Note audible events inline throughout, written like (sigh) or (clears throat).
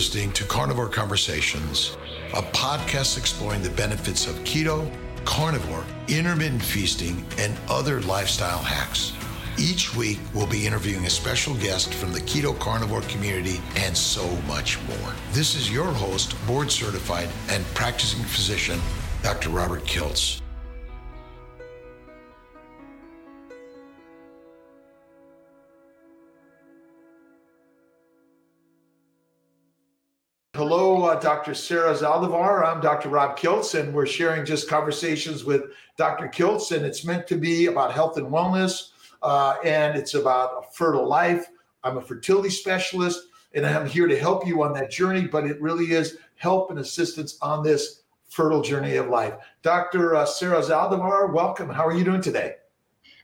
listening to Carnivore Conversations, a podcast exploring the benefits of keto, carnivore, intermittent feasting, and other lifestyle hacks. Each week, we'll be interviewing a special guest from the keto carnivore community and so much more. This is your host, board certified and practicing physician, Dr. Robert Kiltz. Uh, Dr. Sarah Zaldivar. I'm Dr. Rob Kiltz, and we're sharing just conversations with Dr. Kiltz, and it's meant to be about health and wellness, uh, and it's about a fertile life. I'm a fertility specialist, and I'm here to help you on that journey, but it really is help and assistance on this fertile journey of life. Dr. Uh, Sarah Zaldivar, welcome. How are you doing today?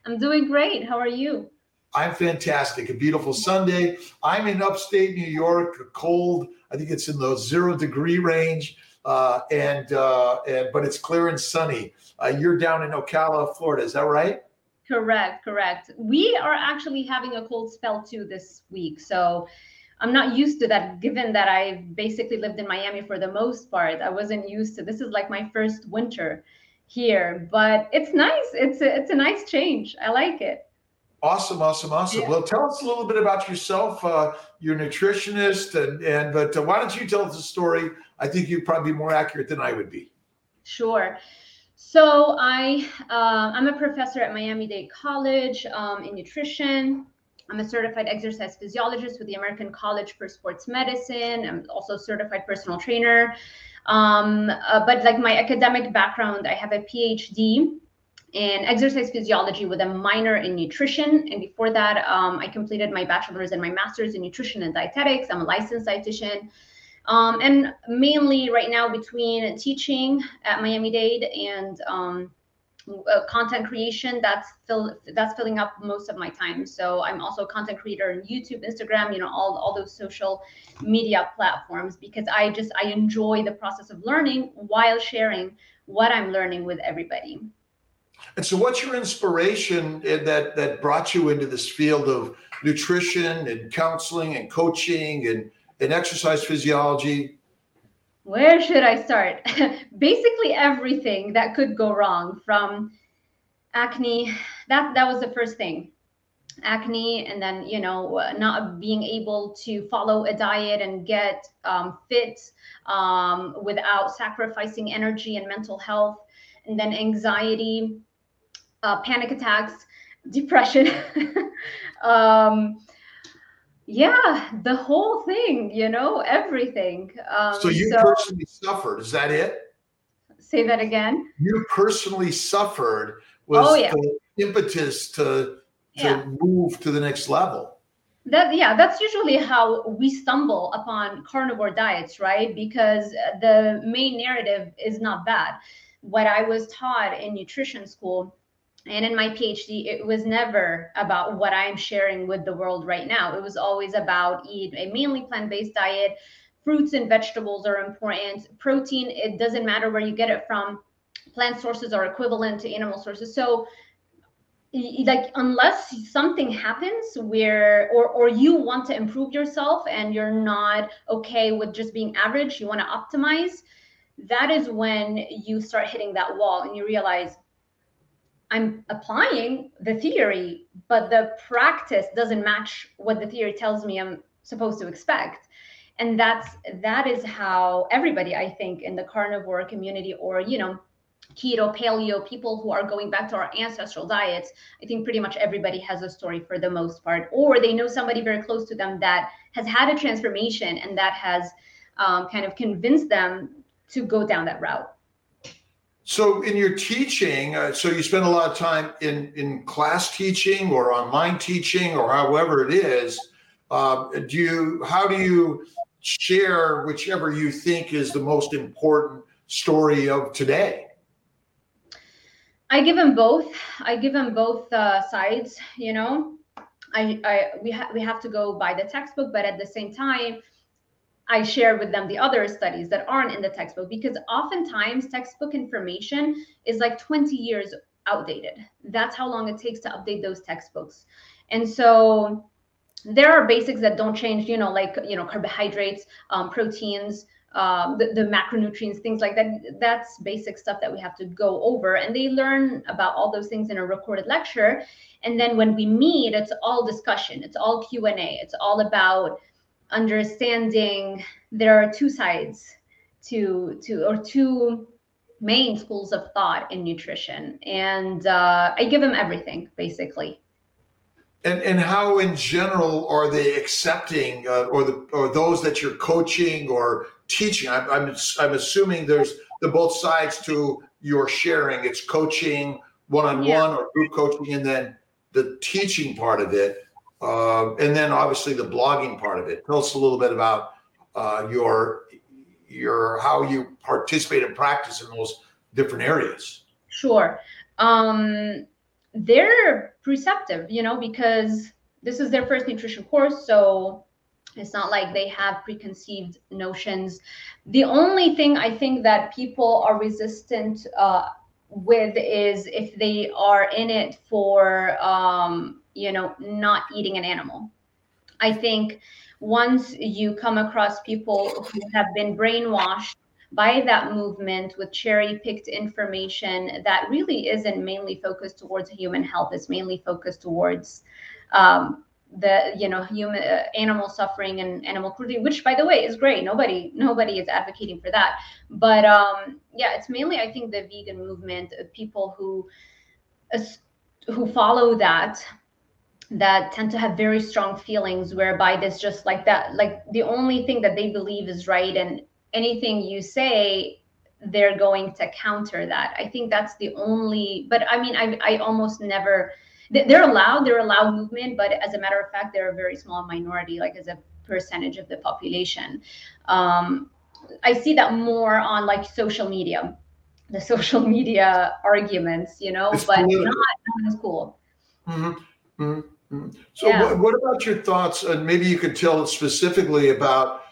I'm doing great. How are you? I'm fantastic. A beautiful Sunday. I'm in upstate New York, a cold. I think it's in the zero degree range, uh, and uh, and but it's clear and sunny. Uh, you're down in Ocala, Florida. Is that right? Correct. Correct. We are actually having a cold spell too this week, so. I'm not used to that given that I basically lived in Miami for the most part. I wasn't used to this is like my first winter here, but it's nice. It's a, it's a nice change. I like it. Awesome, awesome, awesome. Yeah. Well, tell us a little bit about yourself. Uh, you're a nutritionist, and and but uh, why don't you tell us a story? I think you'd probably be more accurate than I would be. Sure. So I uh, I'm a professor at Miami Dade College um, in nutrition. I'm a certified exercise physiologist with the American College for Sports Medicine. I'm also a certified personal trainer. Um, uh, but like my academic background, I have a PhD in exercise physiology with a minor in nutrition. And before that, um, I completed my bachelor's and my master's in nutrition and dietetics. I'm a licensed dietitian. Um, and mainly right now between teaching at Miami Dade and um, uh, content creation, that's fill, that's filling up most of my time. So I'm also a content creator on YouTube, Instagram, you know, all, all those social media platforms because I just I enjoy the process of learning while sharing what I'm learning with everybody. And so, what's your inspiration that that brought you into this field of nutrition and counseling and coaching and, and exercise physiology? Where should I start? (laughs) Basically, everything that could go wrong from acne. That that was the first thing acne and then you know not being able to follow a diet and get um, fit um, without sacrificing energy and mental health and then anxiety uh, panic attacks, depression. (laughs) um, yeah, the whole thing, you know, everything. Um, so you so, personally suffered. Is that it? Say that again. You personally suffered was oh, yeah. the impetus to to yeah. move to the next level. That yeah, that's usually how we stumble upon carnivore diets, right? Because the main narrative is not bad. What I was taught in nutrition school and in my phd it was never about what i'm sharing with the world right now. It was always about eat a mainly plant-based diet. Fruits and vegetables are important. Protein it doesn't matter where you get it from. Plant sources are equivalent to animal sources. So like unless something happens where or or you want to improve yourself and you're not okay with just being average you want to optimize that is when you start hitting that wall and you realize I'm applying the theory, but the practice doesn't match what the theory tells me I'm supposed to expect. And that's that is how everybody, I think, in the carnivore community or you know, keto, paleo, people who are going back to our ancestral diets, I think pretty much everybody has a story for the most part, or they know somebody very close to them that has had a transformation and that has um, kind of convinced them to go down that route. So, in your teaching, uh, so you spend a lot of time in in class teaching or online teaching or however it is. Uh, do you? How do you share whichever you think is the most important story of today? I give them both. I give them both uh, sides. You know, I, I we have we have to go by the textbook, but at the same time I share with them the other studies that aren't in the textbook because oftentimes textbook information is like 20 years outdated. That's how long it takes to update those textbooks. And so there are basics that don't change you know like you know carbohydrates um, proteins um, the, the, macronutrients things like that that's basic stuff that we have to go over and they learn about all those things in a recorded lecture and then when we meet it's all discussion it's all q&a it's all about understanding there are two sides to to or two main schools of thought in nutrition. And uh, i give them everything basically. And and how in general are they accepting uh, or the or those that you're coaching or teaching? I'm, I'm i'm assuming there's the both sides to your sharing. It's coaching one-on-one or group coaching and then the teaching part of it uh, and then obviously the blogging part of it tell us a little bit about uh, your your how you participate and practice in those different areas sure um they're preceptive, you know, because this is their first nutrition course. So it's not like they have preconceived notions. The only thing I think that people are resistant uh, with is if they are in it for, um, you know, not eating an animal. I think once you come across people who have been brainwashed by that movement with cherry picked information that really isn't mainly focused towards human health it's mainly focused towards um, the you know human uh, animal suffering and animal cruelty which by the way is great nobody nobody is advocating for that but um yeah it's mainly i think the vegan movement people who uh, who follow that that tend to have very strong feelings whereby this just like that like the only thing that they believe is right and anything you say they're going to counter that i think that's the only but i mean i, I almost never they're allowed they're allowed movement but as a matter of fact they're a very small minority like as a percentage of the population um, i see that more on like social media the social media arguments you know it's but not, not in school mm-hmm. Mm-hmm. So yeah. what, what about your thoughts and maybe you could tell us specifically about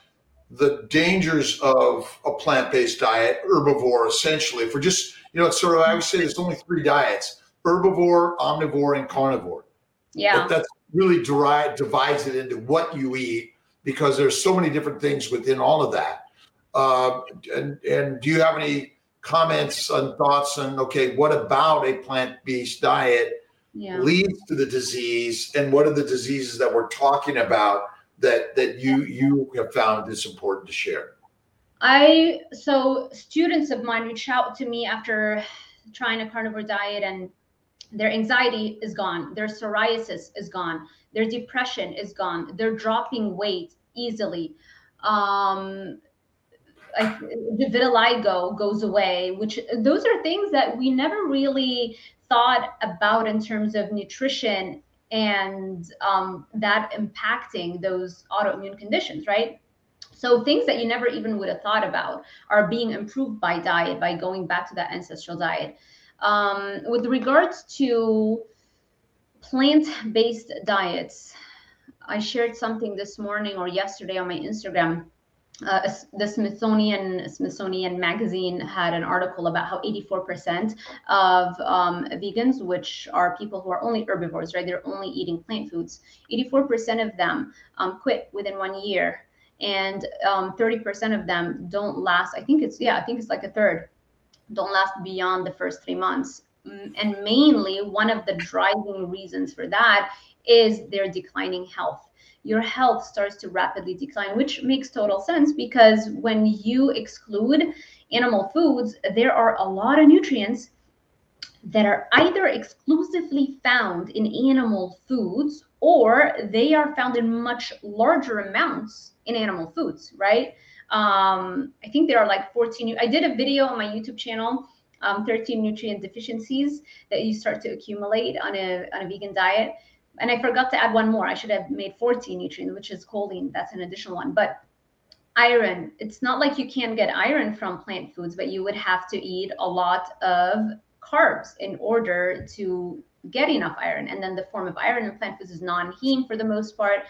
the dangers of a plant-based diet, herbivore essentially. We're just, you know, it's sort of I would say there's only three diets: herbivore, omnivore, and carnivore. Yeah. But that's really deri- divides it into what you eat because there's so many different things within all of that. Uh, and and do you have any comments and thoughts on okay, what about a plant-based diet yeah. leads to the disease, and what are the diseases that we're talking about? that that you you have found is important to share? I so students of mine reach out to me after trying a carnivore diet and their anxiety is gone, their psoriasis is gone, their depression is gone, they're dropping weight easily. Um, like the vitiligo goes away, which those are things that we never really thought about in terms of nutrition and um, that impacting those autoimmune conditions, right? So things that you never even would have thought about are being improved by diet, by going back to that ancestral diet. Um, with regards to plant-based diets, I shared something this morning or yesterday on my Instagram uh, the Smithsonian Smithsonian magazine had an article about how 84% of um, vegans, which are people who are only herbivores, right? They're only eating plant foods. 84% of them um, quit within one year, and um, 30% of them don't last. I think it's yeah, I think it's like a third don't last beyond the first three months. And mainly, one of the driving reasons for that is their declining health your health starts to rapidly decline, which makes total sense because when you exclude animal foods, there are a lot of nutrients that are either exclusively found in animal foods or they are found in much larger amounts in animal foods, right? Um, I think there are like 14. I did a video on my YouTube channel, um, 13 nutrient deficiencies that you start to accumulate on a, on a vegan diet and I forgot to add one more. I should have made 14 nutrients, which is choline. That's an additional one. But iron, it's not like you can get iron from plant foods, but you would have to eat a lot of carbs in order to get enough iron. And then the form of iron in plant foods is non-heme for the most part.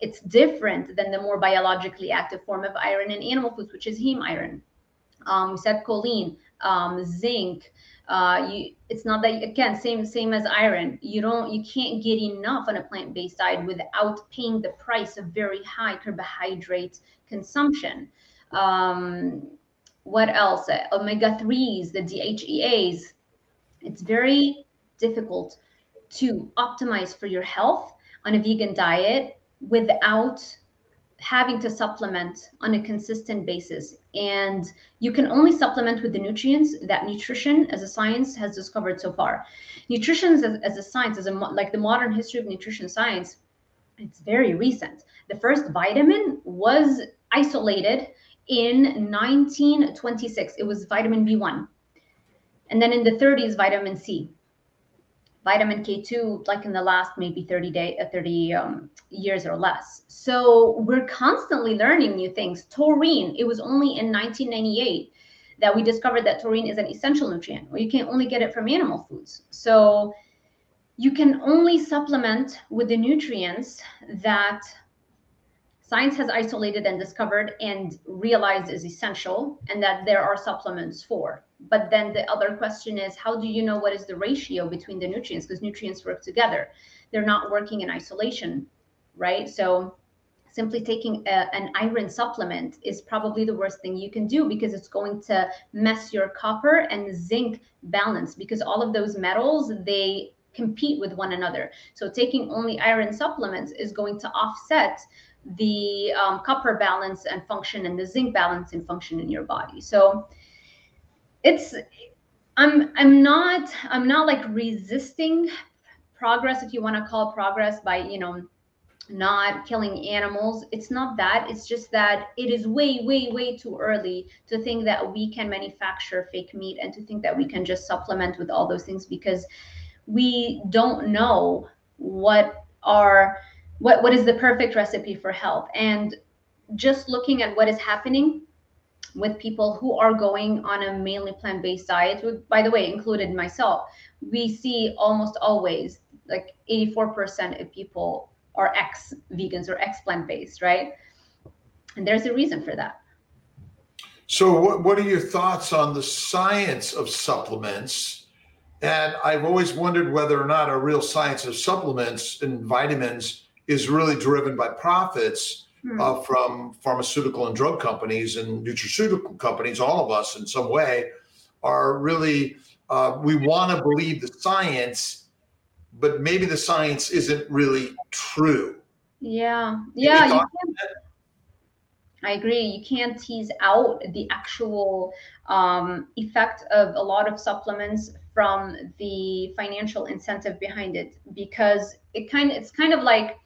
It's different than the more biologically active form of iron in animal foods, which is heme iron. Um, we said choline, um, zinc, uh, you it's not that again same same as iron. You don't you can't get enough on a plant-based diet without paying the price of very high carbohydrate consumption. Um, what else? Omega 3s the dheas it's very difficult to optimize for your health on a vegan diet without having to supplement on a consistent basis. And you can only supplement with the nutrients that nutrition as a science has discovered so far. Nutrition as, as a science, as a, like the modern history of nutrition science, it's very recent. The first vitamin was isolated in 1926. It was vitamin B1. And then in the 30s, vitamin C vitamin K2 like in the last maybe 30 day uh, 30 um, years or less. So we're constantly learning new things. Taurine, it was only in 1998 that we discovered that taurine is an essential nutrient. Well, you can only get it from animal foods. So you can only supplement with the nutrients that science has isolated and discovered and realized is essential and that there are supplements for. But then the other question is how do you know what is the ratio between the nutrients? Because nutrients work together. They're not working in isolation right? So simply taking a, an iron supplement is probably the worst thing you can do because it's going to mess your copper and zinc balance because all of those metals they compete with one another. So taking only iron supplements is going to offset the um, copper balance and function and the zinc balance and function in your body. So it's i'm i'm not i'm not like resisting progress if you want to call progress by you know not killing animals. It's not that. It's just that it is way way way too early to think that we can manufacture fake meat and to think that we can just supplement with all those things because we don't know what are what what is the perfect recipe for health and just looking at what is happening with people who are going on a mainly plant-based diet with, by the way included myself we see almost always like 84% of people are ex vegans or ex plant-based right? And there's a reason for that. So what, what are your thoughts on the science of supplements? And i've always wondered whether or not a real science of supplements and vitamins is really driven by profits hmm. uh, from pharmaceutical and drug companies and nutraceutical companies, all of us in some way, are really, uh, we want to believe the science, but maybe the science isn't really true. Yeah. Yeah. I agree. You can't tease out the actual um, effect of a lot of supplements from the financial incentive behind it because it kind of it's kind of like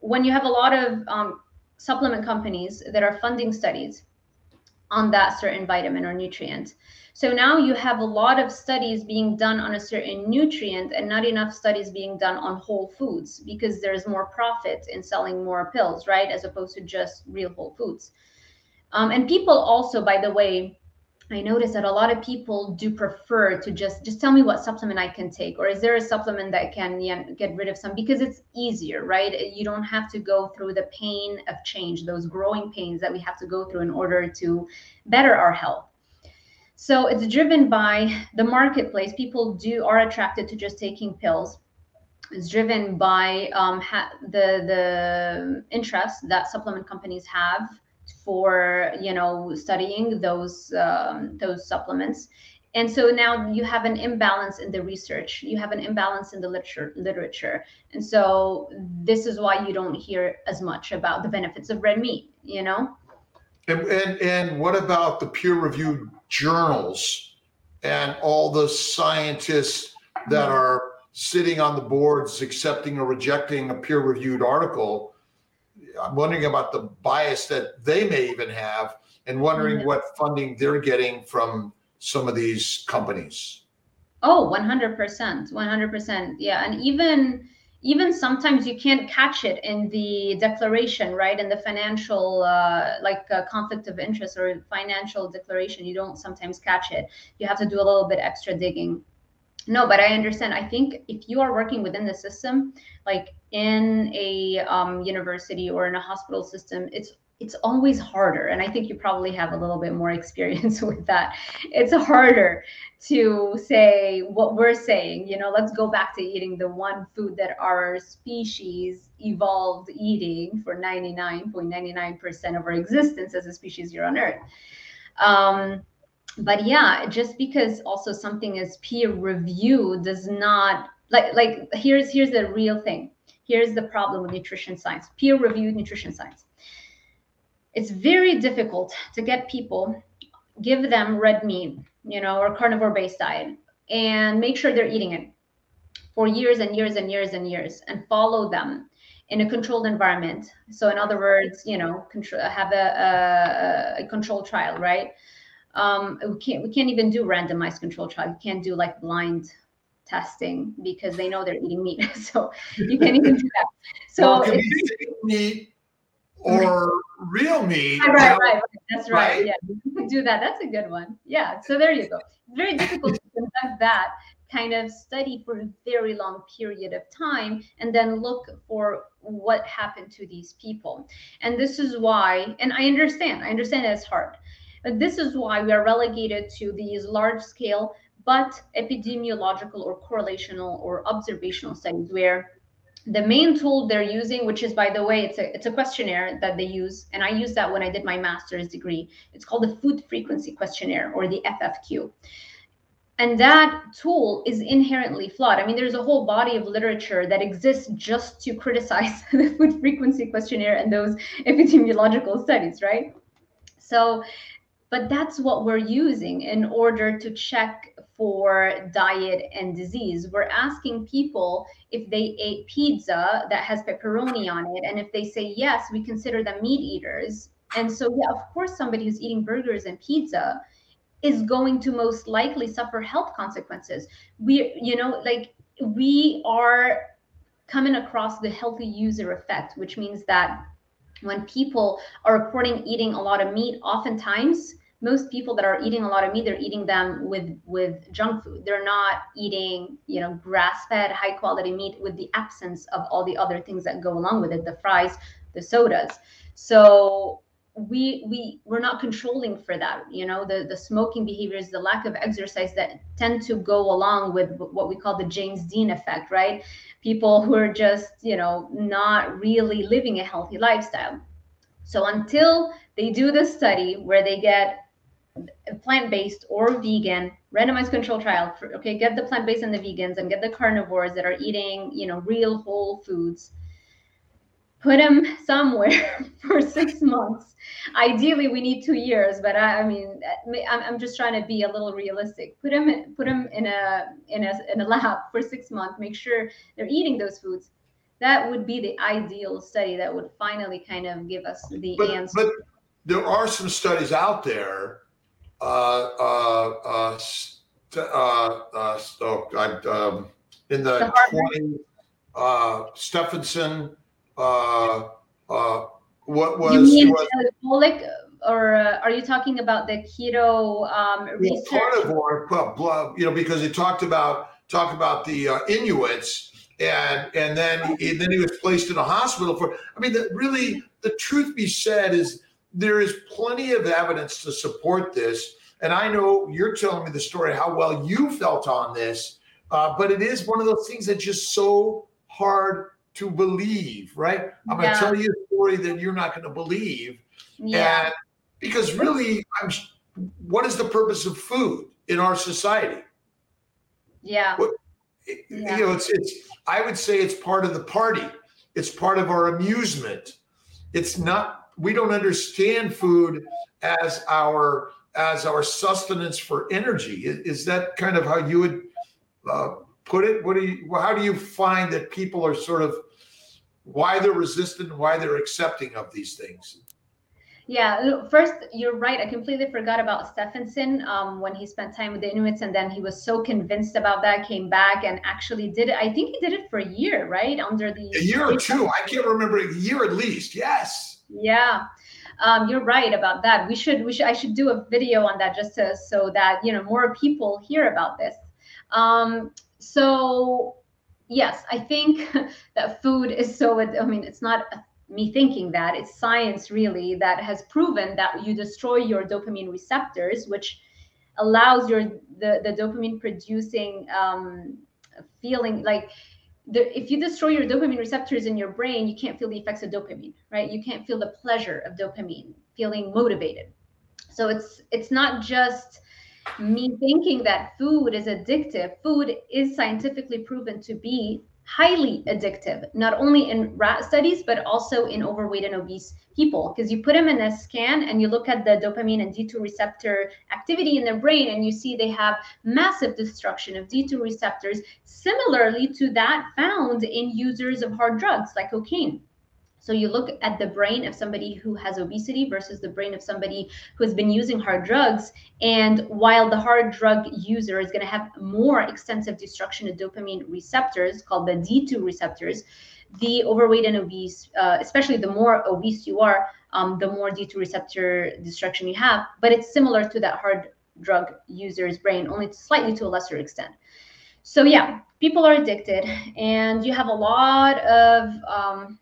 when you have a lot of um, supplement companies that are funding studies on that certain vitamin or nutrient. So now you have a lot of studies being done on a certain nutrient and not enough studies being done on whole foods because there's more profit in selling more pills, right? As opposed to just real whole foods. Um, and people also, by the way, I notice that a lot of people do prefer to just just tell me what supplement I can take, or is there a supplement that can yeah, get rid of some because it's easier, right? You don't have to go through the pain of change, those growing pains that we have to go through in order to better our health. So it's driven by the marketplace. People do are attracted to just taking pills. It's driven by um, ha- the the interest that supplement companies have for you know studying those um, those supplements. And so now you have an imbalance in the research. You have an imbalance in the literature literature. And so this is why you don't hear as much about the benefits of red meat you know? And and, and what about the peer reviewed journals and all the scientists that mm-hmm. are sitting on the boards accepting or rejecting a peer reviewed article I'm wondering about the bias that they may even have and wondering mm-hmm. what funding they're getting from some of these companies. Oh, 100%. 100%. Yeah. And even even sometimes you can't catch it in the declaration right in the financial uh, like uh, conflict of interest or financial declaration you don't sometimes catch it you have to do a little bit extra digging no but i understand. I think if you are working within the system like in a um, university or in a hospital system it's it's always harder. And i think you probably have a little bit more (laughs) experience with that. It's harder to say what we're saying you know let's go back to eating the one food that our species evolved eating for 99.99% of our existence as a species here on earth. Um, but yeah just because also something is peer reviewed does not like like here's here's the real thing. Here's the problem with nutrition science peer reviewed nutrition science. It's very difficult to get people give them red meat you know or carnivore based diet and make sure they're eating it for years and years and years and years and follow them in a controlled environment. So in other words you know control, have a, a, a control trial right um, we can't we can't even do randomized control trial you can't do like blind testing because they know they're eating meat (laughs) so you can't even do that so well, meat or real meat. Right, right, right. That's right. right. Yeah, you could do that. That's a good one. Yeah. So there you go. It's very difficult to conduct that kind of study for a very long period of time and then look for what happened to these people. And this is why, and I understand, I understand that it's hard, this is why we are relegated to these large scale but epidemiological or correlational or observational studies where the main tool they're using which is by the way it's a it's a questionnaire that they use and i used that when i did my master's degree. It's called the food frequency questionnaire or the ffq and that tool is inherently flawed. I mean there's a whole body of literature that exists just to criticize (laughs) the food frequency questionnaire and those epidemiological studies right? So but that's what we're using in order to check for diet and disease. We're asking people if they ate pizza that has pepperoni on it. And if they say yes, we consider them meat eaters. And so, yeah, of course, somebody who's eating burgers and pizza is going to most likely suffer health consequences. We, you know, like we are coming across the healthy user effect, which means that when people are reporting eating a lot of meat, oftentimes most people that are eating a lot of meat they're eating them with with junk food. They're not eating you know grass fed high quality meat with the absence of all the other things that go along with it the fries the sodas. So we we we're not controlling for that you know? The the smoking behaviors the lack of exercise that tend to go along with what we call the james dean effect right? People who are just you know not really living a healthy lifestyle. So until they do this study where they get plant-based or vegan randomized control trial for, okay get the plant-based and the vegans and get the carnivores that are eating you know real whole foods. Put them somewhere (laughs) for six (laughs) months. Ideally we need two years but i, I mean uh, I'm, I'm just trying to be a little realistic. Put them in, put them in a in a in a lab for six months make sure they're eating those foods. That would be the ideal study that would finally kind of give us the but, answer. but there are some studies out there uh, uh, uh, oh, God, um, in the, 20, uh, Stephenson, uh, uh, what was, you mean was metabolic, or uh, are you talking about the keto um, research? carnivore, blah, you know, because he talked about talked about the uh, Inuits, and and then he, then he was placed in a hospital for. I mean, the, really, the truth be said is there is plenty of evidence to support this. And I know you're telling me the story how well you felt on this, uh, but it is one of those things that's just so hard to believe, right? I'm going to tell you a story that you're not going to believe. Yeah. And because really, I'm, what is the purpose of food in our society? Yeah. What, yeah. You know, it's, it's, I would say it's part of the party. It's part of our amusement. It's not we don't understand food as our as our sustenance for energy. Is, is that kind of how you would uh, put it? What do you? How do you find that people are sort of why they're resistant, why they're accepting of these things? Yeah, first, you're right. I completely forgot about Stephenson um, when he spent time with the Inuits, and then he was so convinced about that, came back and actually did it. I think he did it for a year, right? Under the a year or two. I can't remember a year at least. Yes. Yeah. Um, you're right about that. We should, we should, I should do a video on that just to, so that, you know, more people hear about this. Um, so yes, I think (laughs) that food is so, I mean, it's not me thinking that it's science really that has proven that you destroy your dopamine receptors which allows your the, the dopamine producing um, feeling like the, if you destroy your dopamine receptors in your brain you can't feel the effects of dopamine right? You can't feel the pleasure of dopamine feeling motivated. So it's it's not just me thinking that food is addictive. Food is scientifically proven to be highly addictive, not only in rat studies, but also in overweight and obese people. Because you put them in a scan and you look at the dopamine and D2 receptor activity in their brain, and you see they have massive destruction of D2 receptors, similarly to that found in users of hard drugs like cocaine. So you look at the brain of somebody who has obesity versus the brain of somebody who has been using hard drugs. And while the hard drug user is going to have more extensive destruction of dopamine receptors called the D2 receptors, the overweight and obese, uh, especially the more obese you are, um, the more D2 receptor destruction you have. But it's similar to that hard drug user's brain, only slightly to a lesser extent. So yeah, people are addicted, and you have a lot of um,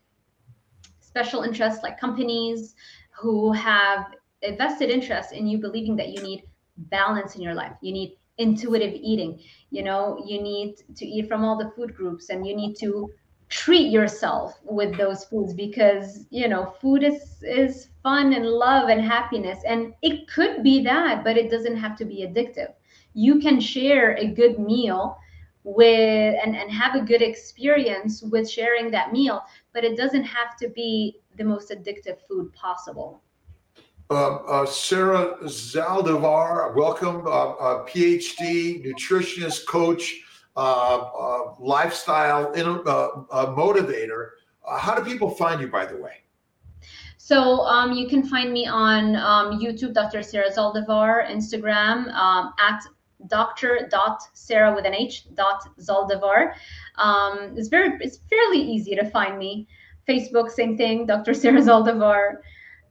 special interests like companies who have a vested interest in you believing that you need balance in your life. You need intuitive eating. You know, you need to eat from all the food groups and you need to treat yourself with those foods because you know food is is fun and love and happiness and it could be that but it doesn't have to be addictive you can share a good meal with and, and have a good experience with sharing that meal but it doesn't have to be the most addictive food possible uh, uh, Sarah Zaldivar, welcome, uh, PhD, nutritionist, coach, uh, uh, lifestyle uh, motivator. how do people find you, by the way? So um, you can find me on um, YouTube, Dr. Sarah Zaldivar, Instagram um, at Dr. Dot Sarah with an H dot Zaldivar. Um, it's very it's fairly easy to find me. Facebook, same thing, Dr. (laughs) Sarah Zaldivar.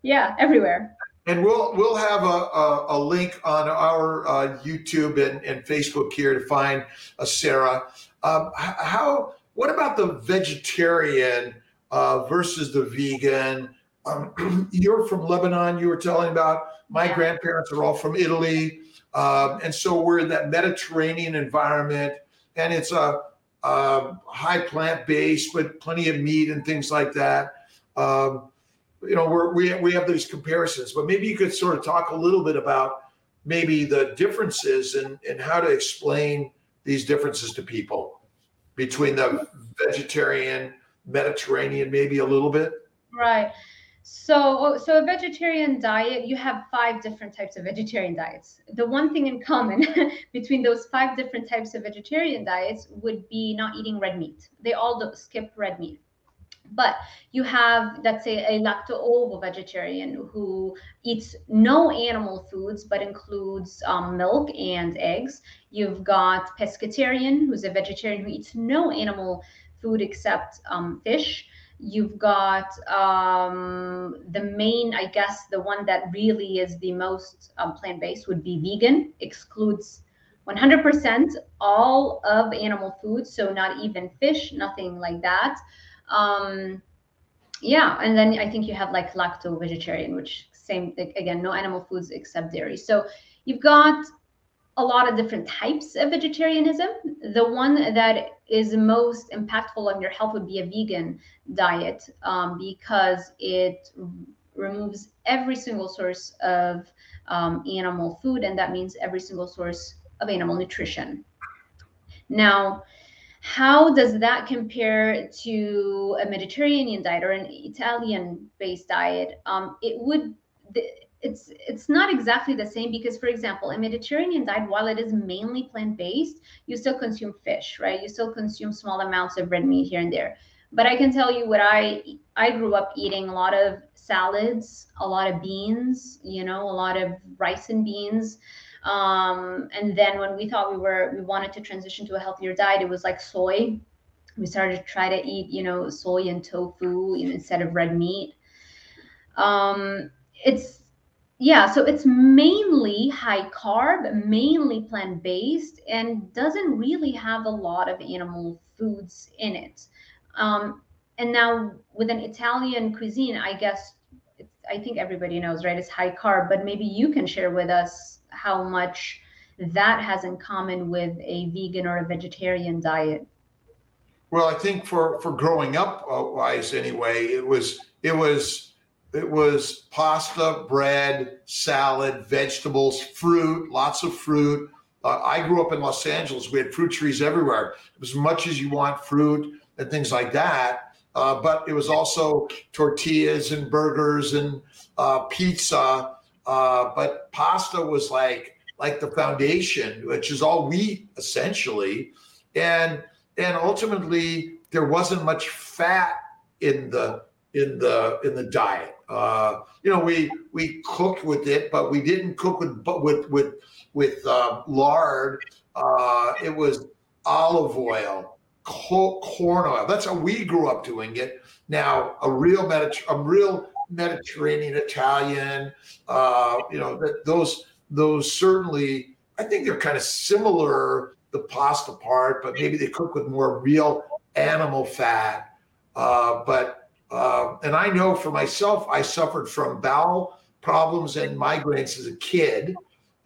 Yeah, everywhere. And we'll we'll have a, a, a link on our uh, YouTube and, and Facebook here to find a Sarah. Um, how what about the vegetarian uh, versus the vegan? Um, (clears throat) you're from Lebanon. You were telling about my yeah. grandparents are all from Italy. Um, and so we're in that Mediterranean environment, and it's a, a high plant based, but plenty of meat and things like that. Um, you know, we're, we we have these comparisons, but maybe you could sort of talk a little bit about maybe the differences and and how to explain these differences to people between the vegetarian, Mediterranean, maybe a little bit. Right. So, so a vegetarian diet, you have five different types of vegetarian diets. The one thing in common (laughs) between those five different types of vegetarian diets would be not eating red meat. They all skip red meat. But you have, let's say, a lacto-ovo vegetarian who eats no animal foods but includes um, milk and eggs. You've got pescatarian, who's a vegetarian who eats no animal food except um, fish You've got um, the main, I guess, the one that really is the most um, plant based would be vegan, excludes 100% all of animal foods, so not even fish, nothing like that. Um, yeah, and then I think you have like lacto vegetarian, which same again, no animal foods except dairy. So you've got a lot of different types of vegetarianism. The one that is most impactful on your health would be a vegan diet um, because it removes every single source of um, animal food, and that means every single source of animal nutrition. Now, how does that compare to a Mediterranean diet or an Italian based diet? Um, it would. The, it's it's not exactly the same because for example a mediterranean diet while it is mainly plant-based you still consume fish right? You still consume small amounts of red meat here and there. But i can tell you what i i grew up eating a lot of salads a lot of beans you know a lot of rice and beans. Um, and then when we thought we were we wanted to transition to a healthier diet it was like soy. We started to try to eat you know soy and tofu instead of red meat. Um, it's yeah, so it's mainly high carb, mainly plant based, and doesn't really have a lot of animal foods in it. Um, and now with an Italian cuisine, I guess I think everybody knows, right? It's high carb, but maybe you can share with us how much that has in common with a vegan or a vegetarian diet. Well, I think for for growing up uh, wise anyway, it was it was it was pasta, bread, salad, vegetables, fruit, lots of fruit. Uh, I grew up in Los Angeles. We had fruit trees everywhere. As much as you want fruit and things like that. Uh, but it was also tortillas and burgers and uh, pizza. Uh, but pasta was like like the foundation, which is all wheat essentially, and and ultimately there wasn't much fat in the in the in the diet. Uh, you know, we we cooked with it, but we didn't cook with with with with uh, lard. Uh, it was olive oil, corn oil. That's how we grew up doing it. Now, a real Mediter- a real Mediterranean Italian, uh, you know, that those those certainly, I think they're kind of similar. The pasta part, but maybe they cook with more real animal fat. Uh, but uh, and I know for myself, I suffered from bowel problems and migraines as a kid,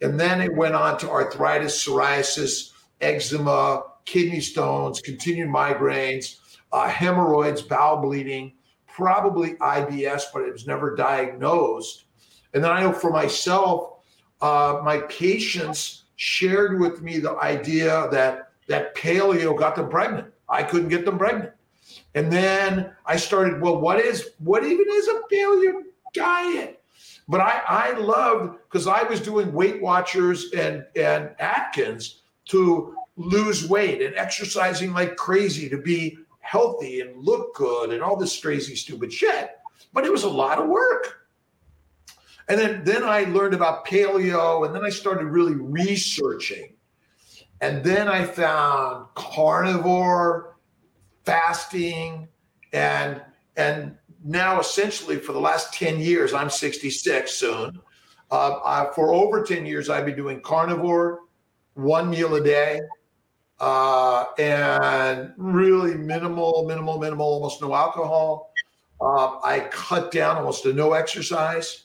and then it went on to arthritis, psoriasis, eczema, kidney stones, continued migraines, uh, hemorrhoids, bowel bleeding, probably IBS, but it was never diagnosed. And then I know for myself, uh, my patients shared with me the idea that that paleo got them pregnant. I couldn't get them pregnant. And then I started, well, what is what even is a paleo diet? But I, I loved because I was doing Weight Watchers and and Atkins to lose weight and exercising like crazy to be healthy and look good and all this crazy stupid shit. But it was a lot of work. And then then I learned about paleo and then I started really researching. And then I found carnivore fasting and and now essentially for the last 10 years i'm 66 soon uh, I, for over 10 years i've been doing carnivore one meal a day uh, and really minimal, minimal, minimal, almost no alcohol. Uh, I cut down almost to no exercise,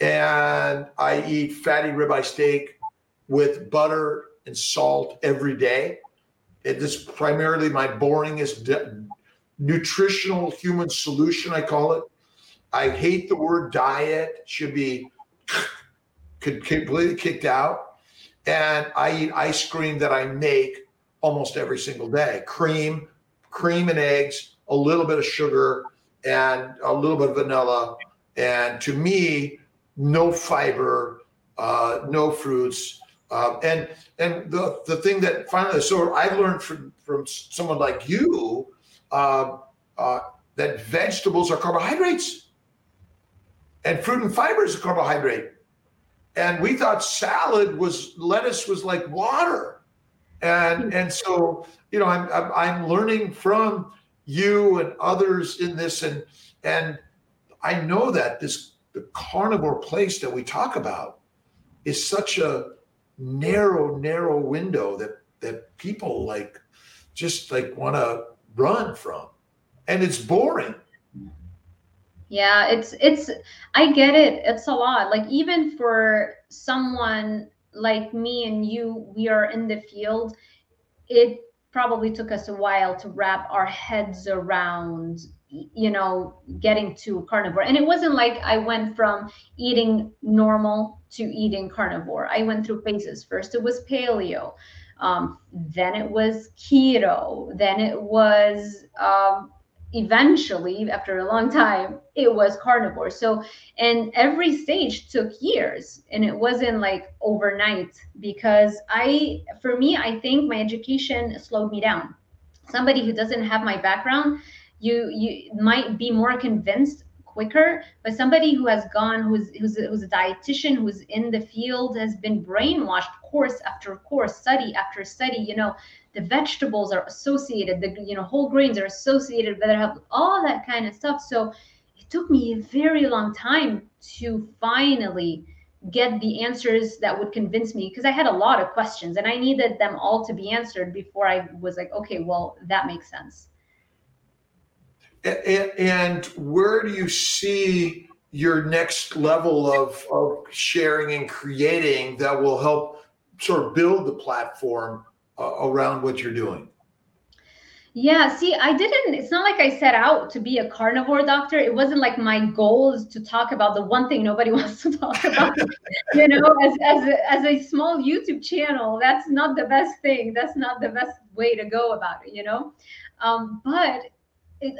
and I eat fatty ribeye steak with butter and salt every day. It is primarily my boringest de- nutritional human solution. I call it. I hate the word diet; should be (laughs) completely kicked out. And I eat ice cream that I make almost every single day. Cream, cream and eggs, a little bit of sugar, and a little bit of vanilla. And to me, no fiber, uh, no fruits. Uh, and and the, the thing that finally, so I learned from, from someone like you uh, uh, that vegetables are carbohydrates and fruit and fiber is a carbohydrate. And we thought salad was lettuce was like water and hmm. and so you know I'm, I'm i'm learning from you and others in this and and i know that this the carnivore place that we talk about is such a narrow narrow window that that people like just like want to run from. And it's boring. Yeah it's it's i get it it's a lot. Like even for someone like me and you, we are in the field, it probably took us a while to wrap our heads around you know getting to carnivore. And it wasn't like i went from eating normal to eating carnivore. I went through phases. First it was paleo. Um, then it was keto. Then it was um, eventually after a long time it was carnivore. So and every stage took years. And it wasn't like overnight because i for me i think my education slowed me down. Somebody who doesn't have my background you you might be more convinced quicker but somebody who has gone who's who's a, who's a dietitian who's in the field has been brainwashed course after course study after study you know the vegetables are associated the you know whole grains are associated with have all that kind of stuff. So it took me a very long time to finally get the answers that would convince me because i had a lot of questions and i needed them all to be answered before i was like okay well that makes sense And where do you see your next level of, of sharing and creating that will help sort of build the platform uh, around what you're doing? Yeah, see, I didn't, it's not like I set out to be a carnivore doctor. It wasn't like my goal is to talk about the one thing nobody (laughs) wants to talk about. you know, as, as, a, as a small YouTube channel, that's not the best thing. That's not the best way to go about it, you know? Um, but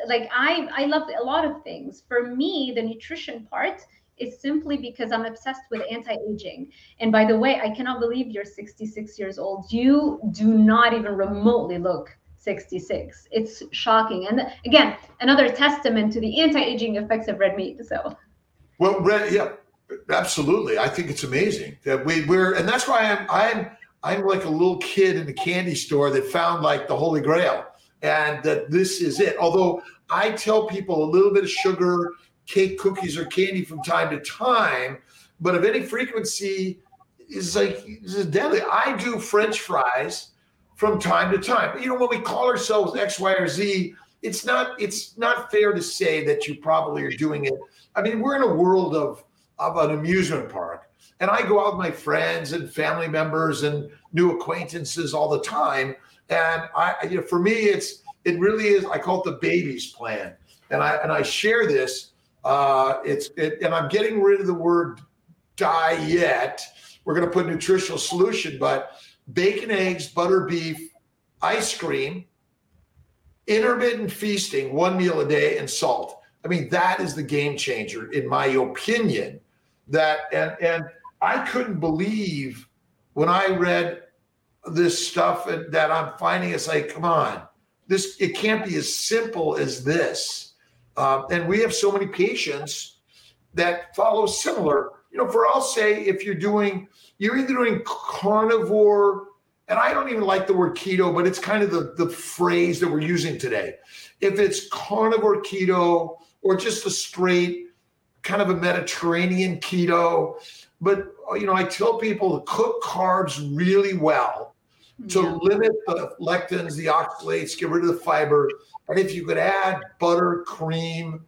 like I, I love a lot of things. For me, the nutrition part is simply because I'm obsessed with anti-aging. And by the way, I cannot believe you're 66 years old. You do not even remotely look 66. It's shocking. And again, another testament to the anti-aging effects of red meat. So well, red, yeah, absolutely. I think it's amazing that we we're and that's why I'm I'm I'm like a little kid in a candy store that found like the holy grail and that this is it. Although I tell people a little bit of sugar, cake, cookies, or candy from time to time, but of any frequency is like is deadly. I do French fries from time to time. You know, when we call ourselves X, Y, or Z, it's not it's not fair to say that you probably are doing it. I mean, we're in a world of of an amusement park, and I go out with my friends and family members and new acquaintances all the time. And I, you know, for me, it's it really is. I call it the baby's plan, and I and I share this. Uh, it's it, and I'm getting rid of the word diet. We're going to put nutritional solution, but bacon, eggs, butter, beef, ice cream, intermittent feasting, one meal a day, and salt. I mean, that is the game changer, in my opinion. That and and I couldn't believe when I read this stuff that I'm finding. It's like, come on, this it can't be as simple as this. Um, and we have so many patients that follow similar. You know, for I'll say if you're doing you're either doing carnivore, and I don't even like the word keto, but it's kind of the, the phrase that we're using today. If it's carnivore keto or just a straight kind of a Mediterranean keto, but you know, I tell people to cook carbs really well to yeah. limit the lectins, the oxalates, get rid of the fiber. And if you could add butter, cream,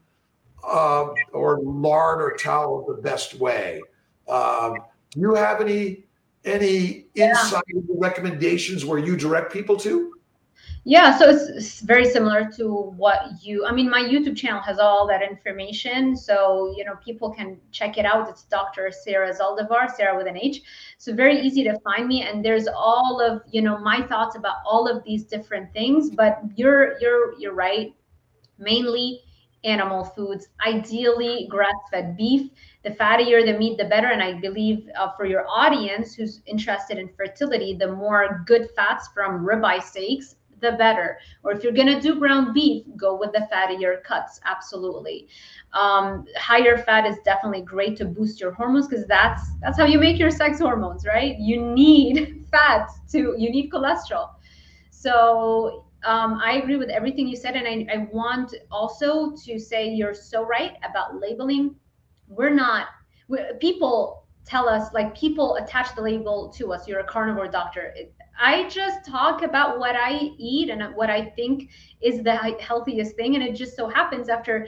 uh, or lard or tallow the best way. Um, do you have any any yeah. insight recommendations where you direct people to? Yeah, so it's, it's, very similar to what you. I mean, my YouTube channel has all that information, so you know people can check it out. It's Dr. Sarah Zaldivar, Sarah with an H. So very easy to find me, and there's all of you know my thoughts about all of these different things. But you're you're you're right. Mainly animal foods, ideally grass-fed beef the fattier the meat, the better. And I believe uh, for your audience who's interested in fertility, the more good fats from ribeye steaks, the better. Or if you're gonna do ground beef, go with the fattier cuts. Absolutely. Um, higher fat is definitely great to boost your hormones because that's that's how you make your sex hormones, right? You need (laughs) fat to you need cholesterol. So um, I agree with everything you said, and I, I want also to say you're so right about labeling we're not we, people tell us like people attach the label to us you're a carnivore doctor i just talk about what i eat and what i think is the healthiest thing and it just so happens after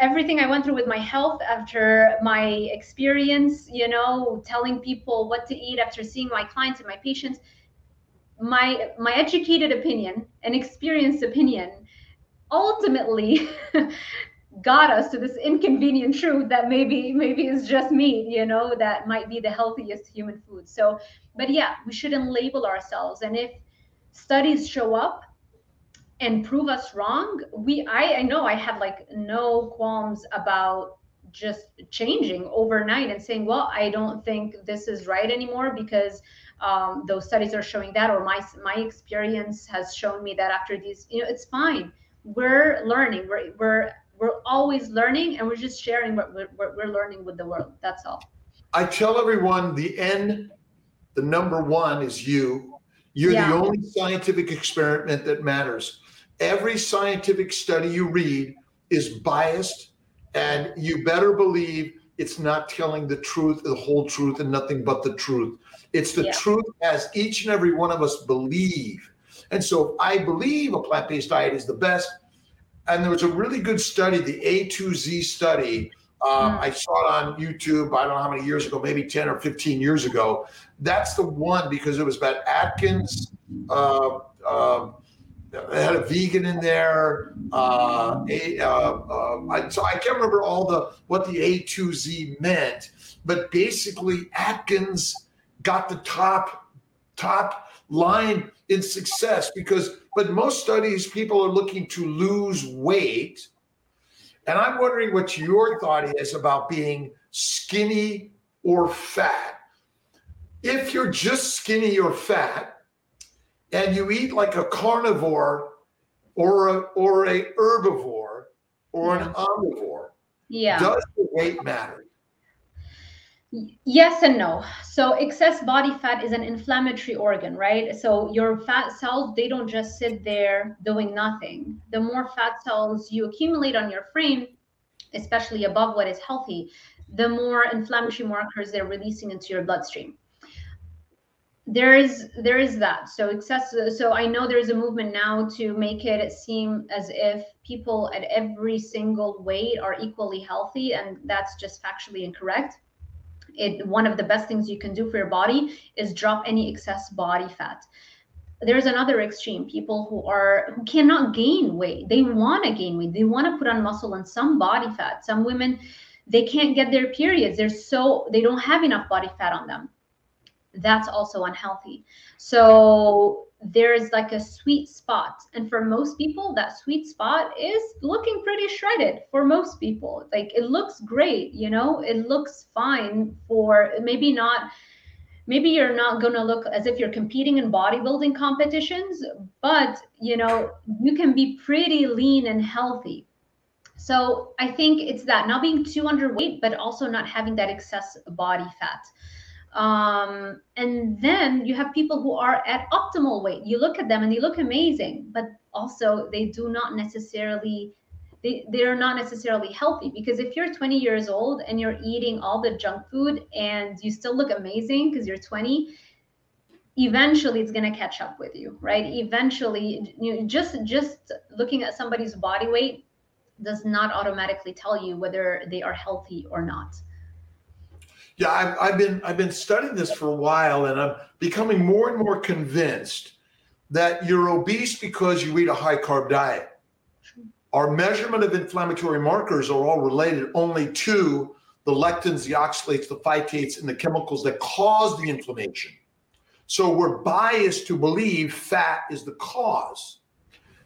everything i went through with my health after my experience you know telling people what to eat after seeing my clients and my patients my my educated opinion and experienced opinion ultimately (laughs) got us to this inconvenient truth that maybe maybe it's just meat you know that might be the healthiest human food. So but yeah we shouldn't label ourselves. And if studies show up and prove us wrong we i i know i had like no qualms about just changing overnight and saying well i don't think this is right anymore because um, those studies are showing that or my my experience has shown me that after these you know it's fine. We're learning. We're, we're we're always learning and we're just sharing what we're, what we're learning with the world. That's all. I tell everyone the end the number one is you. You're yeah. the only scientific experiment that matters. Every scientific study you read is biased and you better believe it's not telling the truth the whole truth and nothing but the truth. It's the yeah. truth as each and every one of us believe. And so if i believe a plant-based diet is the best and there was a really good study, the A to Z study. Um, mm. I saw it on YouTube. I don't know how many years ago, maybe ten or fifteen years ago. That's the one because it was about Atkins. Uh, uh, they had a vegan in there. Uh, a, uh, uh, I, so I can't remember all the what the A to Z meant, but basically Atkins got the top top line in success because but most studies people are looking to lose weight. And i'm wondering what your thought is about being skinny or fat. If you're just skinny or fat and you eat like a carnivore or a or a herbivore or an omnivore yeah. does the weight matter Yes and no. So excess body fat is an inflammatory organ, right? So your fat cells, they don't just sit there doing nothing. The more fat cells you accumulate on your frame, especially above what is healthy, the more inflammatory markers they're releasing into your bloodstream. There is there is that. So excess so I know there's a movement now to make it seem as if people at every single weight are equally healthy and that's just factually incorrect it one of the best things you can do for your body is drop any excess body fat. There's another extreme people who are who cannot gain weight. They want to gain weight. They want to put on muscle and some body fat. Some women they can't get their periods. They're so they don't have enough body fat on them. That's also unhealthy. So there's like a sweet spot. And for most people that sweet spot is looking pretty shredded for most people. Like it looks great you know? It looks fine for maybe not maybe you're not going to look as if you're competing in bodybuilding competitions but you know you can be pretty lean and healthy. So i think it's that not being too underweight but also not having that excess body fat um, and then you have people who are at optimal weight. You look at them and they look amazing but also they do not necessarily they, they're not necessarily healthy because if you're 20 years old and you're eating all the junk food and you still look amazing because you're 20 eventually it's going to catch up with you right? Eventually you just just looking at somebody's body weight does not automatically tell you whether they are healthy or not yeah, I've, I've been I've been studying this for a while, and I'm becoming more and more convinced that you're obese because you eat a high carb diet. Our measurement of inflammatory markers are all related only to the lectins, the oxalates, the phytates, and the chemicals that cause the inflammation. So we're biased to believe fat is the cause.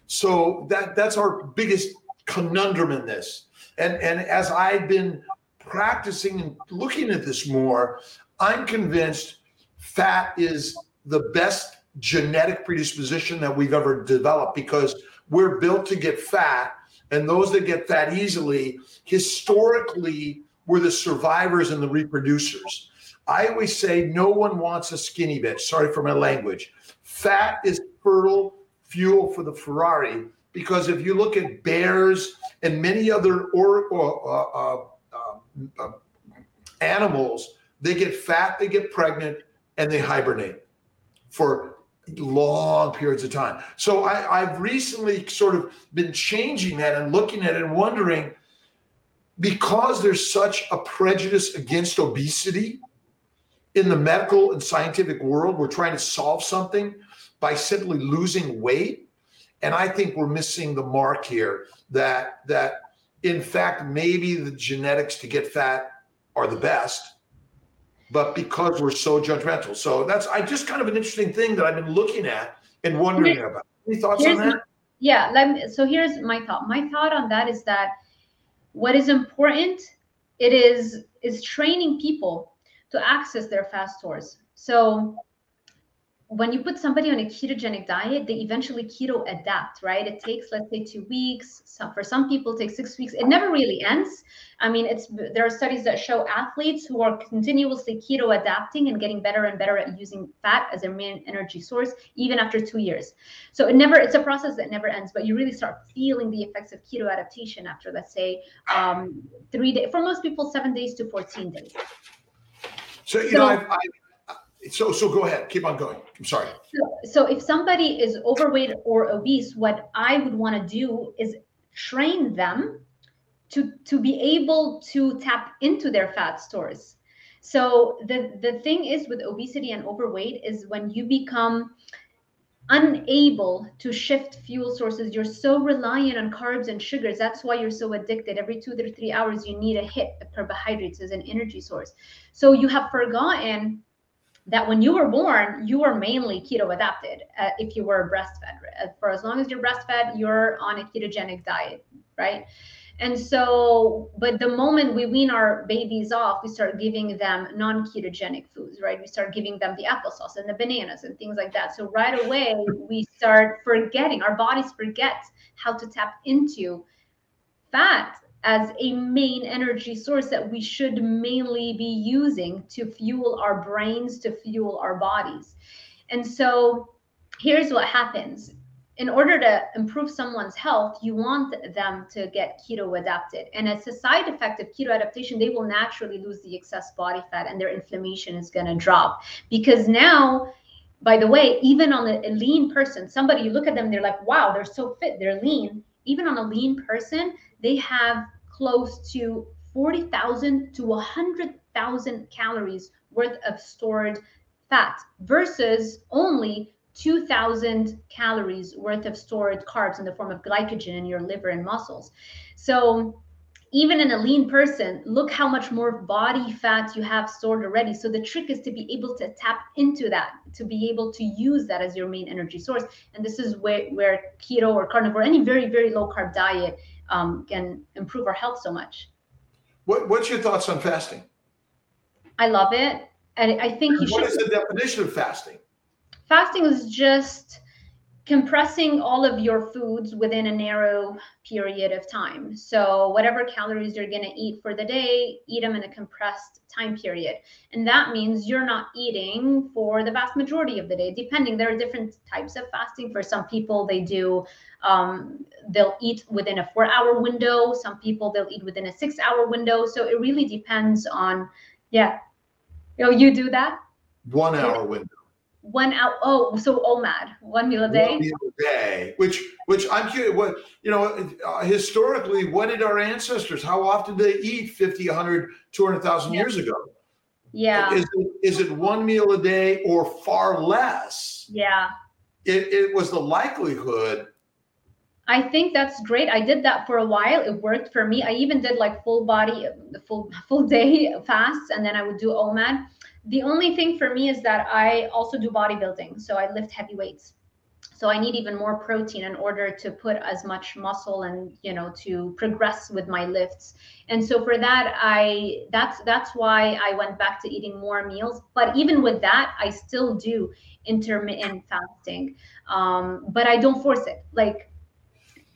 So that that's our biggest conundrum in this. And and as I've been practicing and looking at this more, I'm convinced fat is the best genetic predisposition that we've ever developed because we're built to get fat. And those that get fat easily, historically, were the survivors and the reproducers. I always say no one wants a skinny bitch. Sorry for my language. Fat is fertile fuel for the Ferrari because if you look at bears and many other or, or uh, uh, animals, they get fat, they get pregnant, and they hibernate for long periods of time. So I, I've recently sort of been changing that and looking at it and wondering because there's such a prejudice against obesity in the medical and scientific world, we're trying to solve something by simply losing weight. And I think we're missing the mark here that that in fact, maybe the genetics to get fat are the best, but because we're so judgmental. So that's I just kind of an interesting thing that I've been looking at and wondering about. Any thoughts on that? yeah, let me, so here's my thought. My thought on that is that what is important it is is training people to access their fast stores. So when you put somebody on a ketogenic diet, they eventually keto adapt, right? It takes, let's say, two weeks. Some, for some people, it takes six weeks. It never really ends. I mean, it's there are studies that show athletes who are continuously keto adapting and getting better and better at using fat as their main energy source, even after two years. So it never, it's a process that never ends. But you really start feeling the effects of keto adaptation after, let's say, um, three days. For most people, seven days to fourteen days. So you so, know, I've, I've so so go ahead. Keep on going. I'm sorry. So, so if somebody is overweight or obese what i would want to do is train them to to be able to tap into their fat stores. So the the thing is with obesity and overweight is when you become unable to shift fuel sources you're so reliant on carbs and sugars that's why you're so addicted. Every two to three hours you need a hit of carbohydrates as an energy source. So you have forgotten that when you were born you were mainly keto adapted uh, if you were breastfed uh, for as long as you're breastfed you're on a ketogenic diet right and so, but the moment we wean our babies off, we start giving them non ketogenic foods, right? We start giving them the applesauce and the bananas and things like that. So, right away, we start forgetting, our bodies forget how to tap into fat as a main energy source that we should mainly be using to fuel our brains, to fuel our bodies. And so, here's what happens in order to improve someone's health, you want them to get keto adapted. And as a side effect of keto adaptation, they will naturally lose the excess body fat and their inflammation is going to drop. Because now, by the way, even on a, lean person, somebody you look at them, they're like, wow, they're so fit, they're lean. Even on a lean person, they have close to 40,000 to 100,000 calories worth of stored fat versus only 2000 calories worth of stored carbs in the form of glycogen in your liver and muscles. So even in a lean person, look how much more body fat you have stored already. So the trick is to be able to tap into that, to be able to use that as your main energy source. And this is where, where keto or carnivore, any very, very low carb diet um, can improve our health so much. What, what's your thoughts on fasting? I love it. And I think you what should. What is the definition of fasting? fasting is just compressing all of your foods within a narrow period of time. So, whatever calories you're going to eat for the day, eat them in a compressed time period. And that means you're not eating for the vast majority of the day, depending. There are different types of fasting. For some people, they do, um, they'll eat within a four hour window. Some people, they'll eat within a six hour window. So, it really depends on, yeah. Oh, you do that? One hour window one out oh so omad one meal a day one meal a day which which i'm curious what you know uh, historically what did our ancestors how often did they eat 50 100 200000 yeah. years ago yeah is it, is it one meal a day or far less yeah it, it was the likelihood I think that's great. I did that for a while. It worked for me. I even did like full body, full full day fasts, and then I would do OMAD. The only thing for me is that I also do bodybuilding. So I lift heavy weights. So I need even more protein in order to put as much muscle and you know to progress with my lifts. And so for that, I that's that's why I went back to eating more meals. But even with that, I still do intermittent fasting. Um, but I don't force it. Like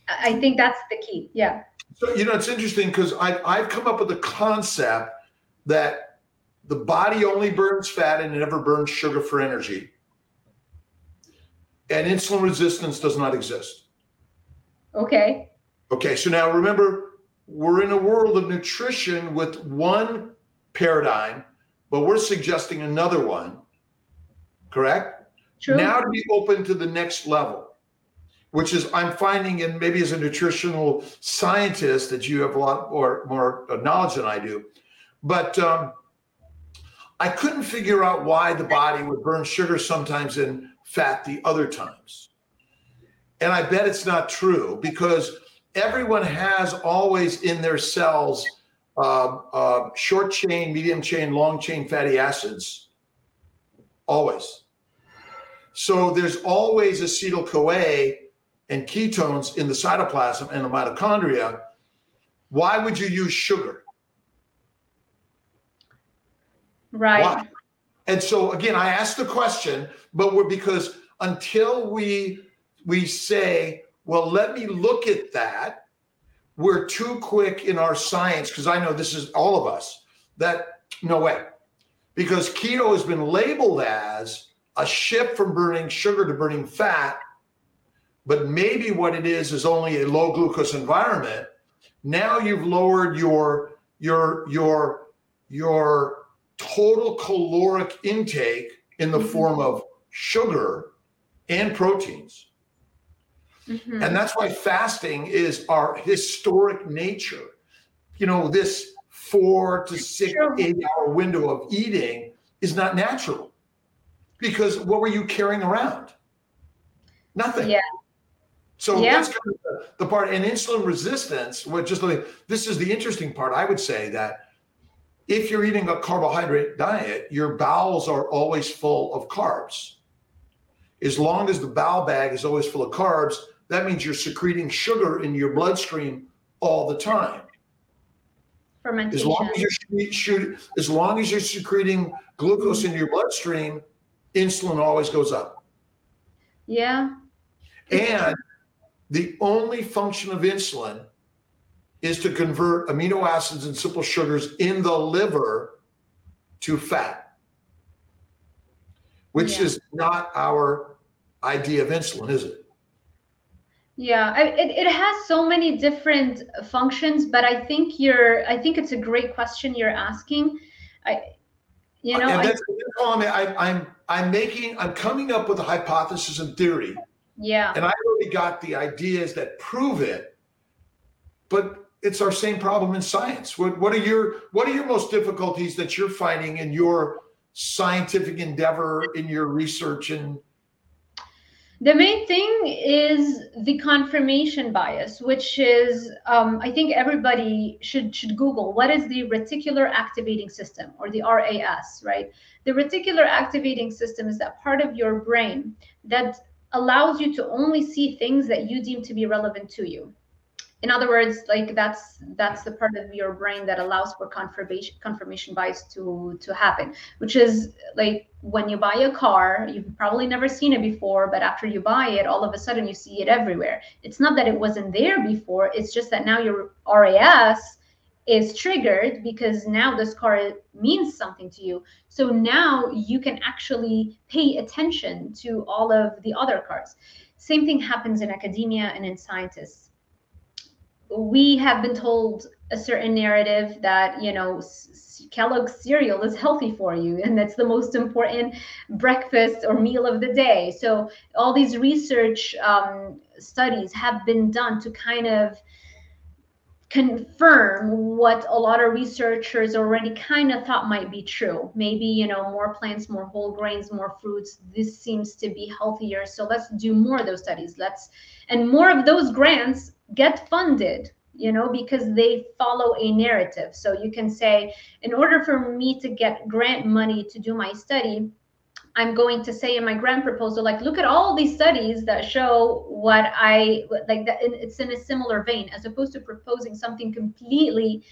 I think that's the key. Yeah. So you know it's interesting because I I've come up with a concept that the body only burns fat and it never burns sugar for energy. And insulin resistance does not exist. Okay. Okay, so now remember, we're in a world of nutrition with one paradigm, but we're suggesting another one. Correct? True. Now to be open to the next level, which is I'm finding, and maybe as a nutritional scientist, that you have a lot more, more knowledge than I do. But um, I couldn't figure out why the body would burn sugar sometimes and fat the other times. And I bet it's not true because everyone has always in their cells uh, uh, short chain, medium chain, long chain fatty acids. Always. So there's always acetyl CoA and ketones in the cytoplasm and the mitochondria. Why would you use sugar? Right. Why? And so again, I asked the question, but we're because until we we say, well, let me look at that, we're too quick in our science, because I know this is all of us, that no way. Because keto has been labeled as a shift from burning sugar to burning fat, but maybe what it is is only a low glucose environment. Now you've lowered your your your your total caloric intake in the mm-hmm. form of sugar and proteins. Mm-hmm. And that's why fasting is our historic nature. You know, this four to six, eight hour window of eating is not natural. Because what were you carrying around? Nothing. Yeah. So yeah. that's kind of the, the, part. And insulin resistance, what just like this is the interesting part. I would say that if you're eating a carbohydrate diet, your bowels are always full of carbs. As long as the bowel bag is always full of carbs, that means you're secreting sugar in your bloodstream all the time. Fermentation. As long as you're shoot, as long as you're secreting glucose into your bloodstream, insulin always goes up. Yeah. And the only function of insulin is to convert amino acids and simple sugars in the liver to fat, which yeah. is not our idea of insulin, is it? Yeah, it, it has so many different functions, but I think you're, I think it's a great question you're asking. I, you know, and that's, I, I, I'm, I'm making, I'm coming up with a hypothesis and theory yeah. And I already got the ideas that prove it, but it's our same problem in science. What, what are your what are your most difficulties that you're finding in your scientific endeavor in your research and the main thing is the confirmation bias, which is um, I think everybody should should Google what is the reticular activating system or the RAS, right? The reticular activating system is that part of your brain that allows you to only see things that you deem to be relevant to you in other words like that's that's the part of your brain that allows for confirmation confirmation bias to to happen which is like when you buy a car you've probably never seen it before but after you buy it all of a sudden you see it everywhere it's not that it wasn't there before it's just that now your ras is triggered because now this car means something to you. So now you can actually pay attention to all of the other cars. Same thing happens in academia and in scientists. We have been told a certain narrative that, you know, Kellogg's cereal is healthy for you and that's the most important breakfast or meal of the day. So all these research um, studies have been done to kind of confirm what a lot of researchers already kind of thought might be true. Maybe, you know, more plants, more whole grains, more fruits. This seems to be healthier. So let's do more of those studies. Let's, and more of those grants get funded, you know, because they follow a narrative. So you can say, in order for me to get grant money to do my study, I'm going to say in my grant proposal, like, look at all these studies that show what I like that it's in a similar vein, as opposed to proposing something completely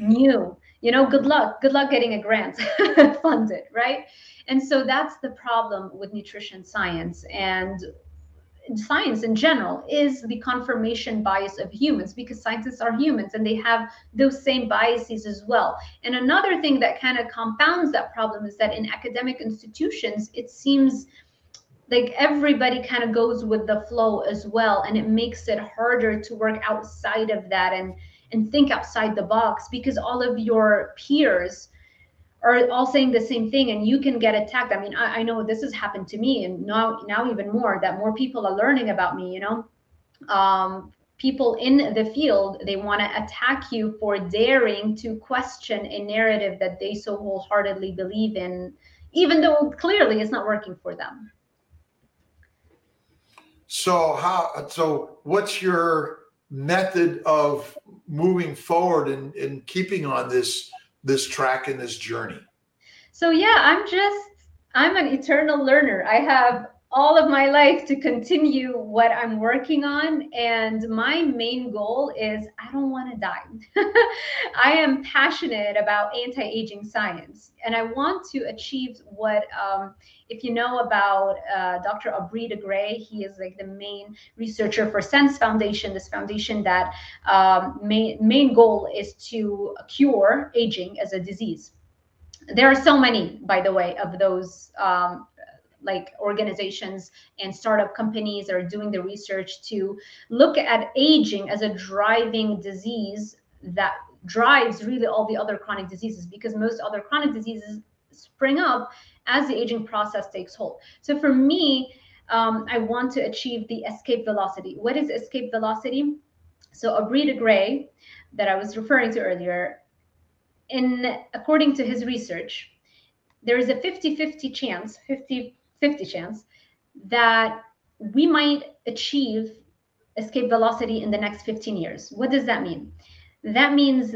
new. You know, good luck, good luck getting a grant (laughs) funded, right? And so that's the problem with nutrition science. And science in general is the confirmation bias of humans because scientists are humans and they have those same biases as well. And another thing that kind of compounds that problem is that in academic institutions, it seems like everybody kind of goes with the flow as well and it makes it harder to work outside of that and and think outside the box because all of your peers are all saying the same thing and you can get attacked. I mean I, I, know this has happened to me and now now even more that more people are learning about me you know? Um, people in the field they want to attack you for daring to question a narrative that they so wholeheartedly believe in even though clearly it's not working for them. So how so what's your method of moving forward and, and keeping on this this track and this journey? So yeah, I'm just I'm an eternal learner. I have all of my life to continue what I'm working on. And my main goal is I don't want to die. (laughs) I am passionate about anti aging science. And I want to achieve what, um, if you know about uh, Dr. Aubrey de Grey, he is like the main researcher for SENS Foundation, this foundation that um, main, main goal is to cure aging as a disease there are so many by the way of those um, like organizations and startup companies are doing the research to look at aging as a driving disease that drives really all the other chronic diseases because most other chronic diseases spring up as the aging process takes hold. So for me, um, I want to achieve the escape velocity. What is escape velocity? So Aubrey de Grey, that I was referring to earlier, in according to his research, there is a 50-50 chance, 50-50 chance that we might achieve escape velocity in the next 15 years. What does that mean? That means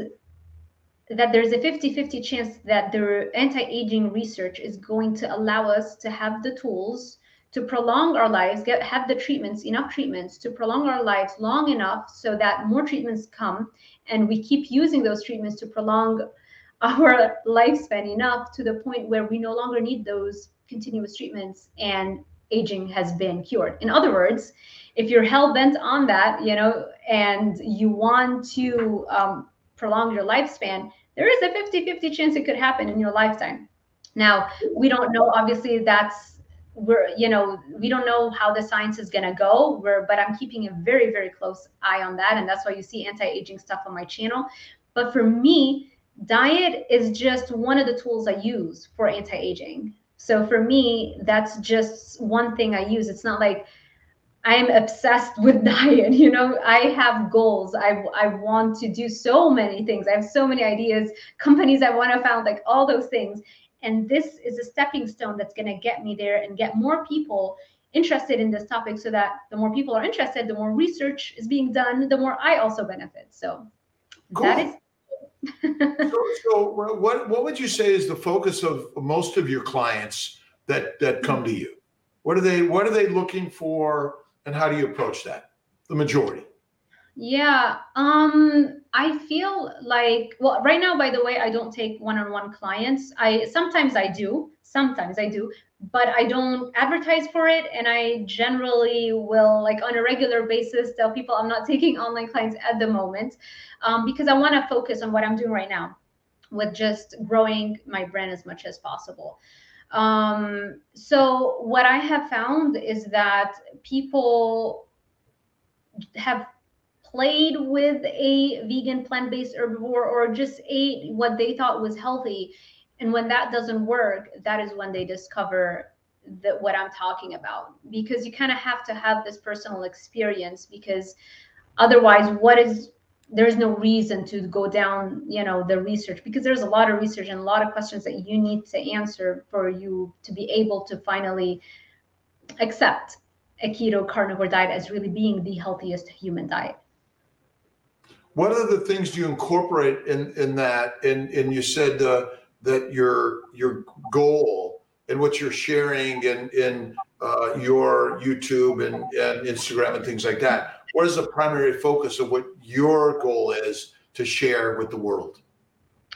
that there's a 50-50 chance that the anti-aging research is going to allow us to have the tools to prolong our lives, get have the treatments, enough treatments to prolong our lives long enough so that more treatments come and we keep using those treatments to prolong (laughs) our lifespan enough to the point where we no longer need those continuous treatments and aging has been cured. In other words, if you're hell bent on that, you know, and you want to um, prolong your lifespan, there is a 50 50 chance it could happen in your lifetime. Now, we don't know, obviously, that's we're you know we don't know how the science is going to go we're, but i'm keeping a very very close eye on that and that's why you see anti-aging stuff on my channel but for me diet is just one of the tools i use for anti-aging so for me that's just one thing i use it's not like i'm obsessed with (laughs) diet you know i have goals i, I want to do so many things i have so many ideas companies i want to found like all those things and this is a stepping stone that's going to get me there and get more people interested in this topic so that the more people are interested, the more research is being done, the more I also benefit. So cool. that is. So, so, what what would you say is the focus of most of your clients that that come to you? What are they what are they looking for and how do you approach that? The majority. Yeah, um, I feel like well, right now, by the way, I don't take one-on-one clients. I sometimes I do, sometimes I do, but I don't advertise for it, and I generally will like on a regular basis tell people I'm not taking online clients at the moment, um, because I want to focus on what I'm doing right now, with just growing my brand as much as possible. Um, so what I have found is that people have played with a vegan plant-based herbivore or just ate what they thought was healthy and when that doesn't work that is when they discover that what i'm talking about. Because you kind of have to have this personal experience because otherwise what is there's no reason to go down you know the research. Because there's a lot of research and a lot of questions that you need to answer for you to be able to finally accept a keto carnivore diet as really being the healthiest human diet. What are the things you incorporate in in that? And and you said uh, that your your goal and what you're sharing in in uh, your YouTube and, and Instagram and things like that. What is the primary focus of what your goal is to share with the world?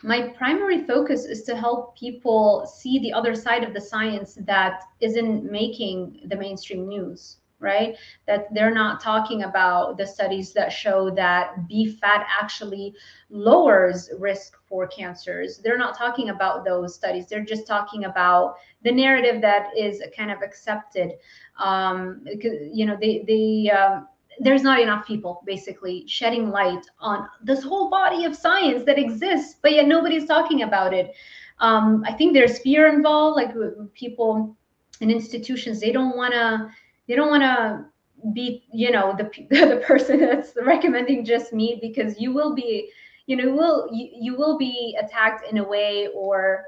My primary focus is to help people see the other side of the science that isn't making the mainstream news right? That they're not talking about the studies that show that beef fat actually lowers risk for cancers. They're not talking about those studies. They're just talking about the narrative that is kind of accepted. Um, you know, they they um, there's not enough people basically shedding light on this whole body of science that exists, but yet nobody's talking about it. Um, I think there's fear involved, like people in institutions, they don't want to they don't want to be you know the (laughs) the person that's recommending just meat because you will be you know will you, you will be attacked in a way or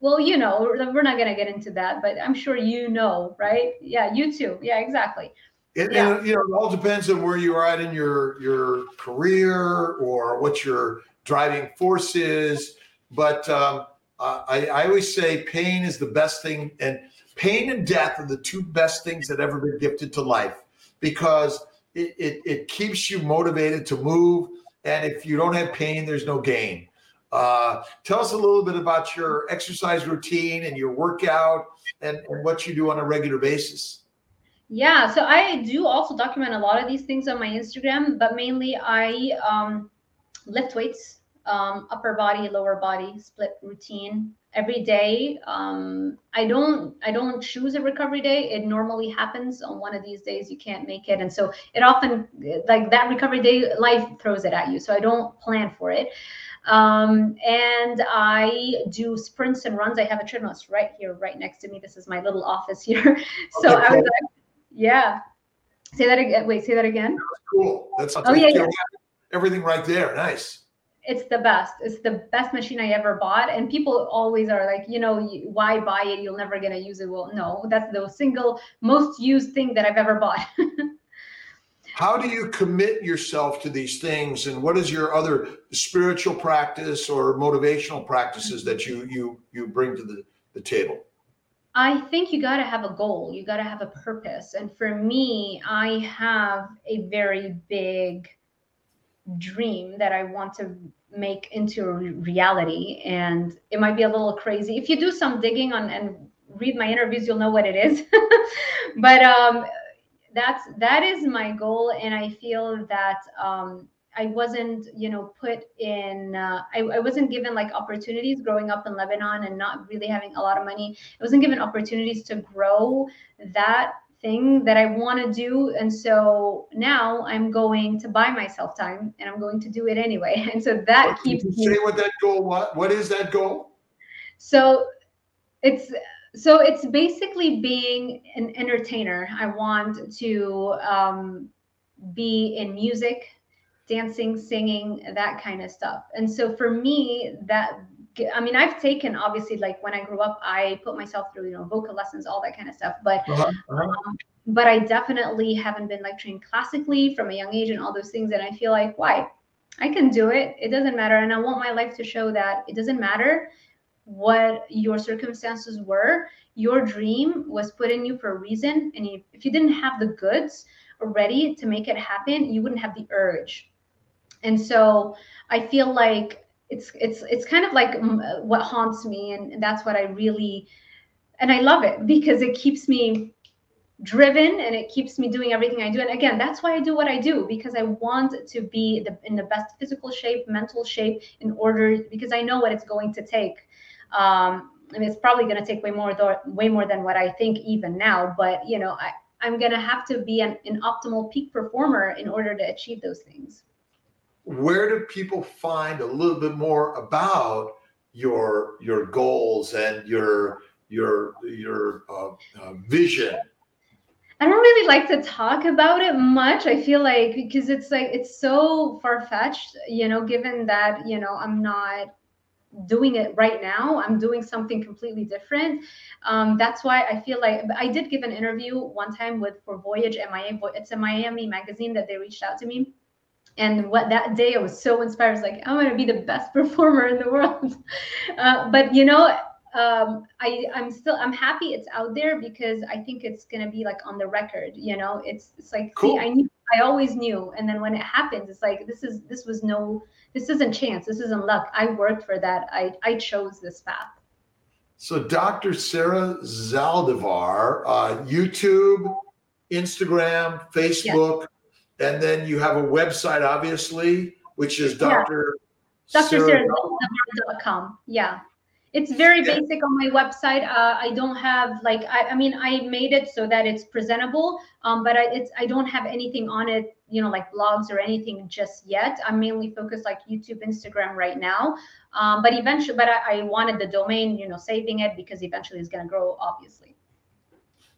well you know we're not going to get into that but i'm sure you know right yeah you too yeah exactly it, yeah. And, you know, it all depends on where you are at in your your career or what your driving force is. But um, I, I always say pain is the best thing, and pain and death are the two best things that ever been gifted to life because it, it, it keeps you motivated to move. And if you don't have pain, there's no gain. Uh, tell us a little bit about your exercise routine and your workout and, and what you do on a regular basis. Yeah, so I do also document a lot of these things on my Instagram, but mainly I um, lift weights, um, upper body, lower body split routine every day um, i don't i don't choose a recovery day it normally happens on one of these days you can't make it and so it often like that recovery day life throws it at you so i don't plan for it Um, and I do sprints and runs. I have a treadmill right here, right next to me. This is my little office (laughs) here. so okay, I was like, yeah. Say that again. Wait, say that again. That's cool. That's oh, yeah, yeah. everything right there. Nice it's the best. It's the best machine I ever bought. And people always are like, you know, why buy it? You'll never gonna use it. Well, no, that's the single most used thing that I've ever bought. (laughs) How do you commit yourself to these things, and what is your other spiritual practice or motivational practices that you you you bring to the, the table? I think you got to have a goal. You got to have a purpose. And for me, I have a very big dream that I want to make into reality and it might be a little crazy. If you do some digging on and read my interviews you'll know what it is. (laughs) But um that's that is my goal and i feel that um i wasn't you know put in uh, I, I wasn't given like opportunities growing up in lebanon and not really having a lot of money. I wasn't given opportunities to grow that thing that I want to do. And so now I'm going to buy myself time and I'm going to do it anyway. (laughs) And so that keeps me. Say what that goal what what is that goal? So it's so it's basically being an entertainer. I want to um, be in music, dancing, singing, that kind of stuff. And so for me, that I mean, I've taken obviously like when I grew up, I put myself through you know vocal lessons, all that kind of stuff. But uh-huh. uh-huh. Um, but I definitely haven't been like trained classically from a young age and all those things. And I feel like why I can do it. It doesn't matter, and I want my life to show that it doesn't matter what your circumstances were. Your dream was put in you for a reason, and if you didn't have the goods ready to make it happen, you wouldn't have the urge. And so I feel like it's it's it's kind of like mm, what haunts me and that's what i really and i love it because it keeps me driven and it keeps me doing everything i do. And again that's why i do what i do because i want to be the, in the best physical shape mental shape in order because i know what it's going to take. Um and it's probably going to take way more th- way more than what i think even now but you know i i'm going to have to be an, an optimal peak performer in order to achieve those things where do people find a little bit more about your your goals and your your your uh, uh, vision I don't really like to talk about it much. I feel like because it's like it's so far fetched, you know, given that, you know, I'm not doing it right now. I'm doing something completely different. Um, that's why I feel like I did give an interview one time with for Voyage MIA. It's a Miami magazine that they reached out to me and what that day I was so inspired. I was like, I'm gonna be the best (laughs) performer in the world. (laughs) Uh, but you know, um, I I'm still I'm happy it's out there because I think it's gonna be like on the record. You know, it's it's like cool. see, I knew I always knew, and then when it happens, it's like this is this was no this isn't chance. This isn't luck. I worked for that. I I chose this path. So Dr. Sarah Zaldivar, uh, YouTube, Instagram, Facebook. Yes and then you have a website, obviously, which is Dr. Yeah. DrSarah.com. Yeah. It's very yeah. basic on my website. Uh, I don't have like I, I, mean I made it so that it's presentable, um, but I, it's I don't have anything on it, you know, like blogs or anything just yet. I'm mainly focused like YouTube, Instagram right now. Um, but eventually, but I, I wanted the domain, you know, saving it because eventually it's going to grow, obviously.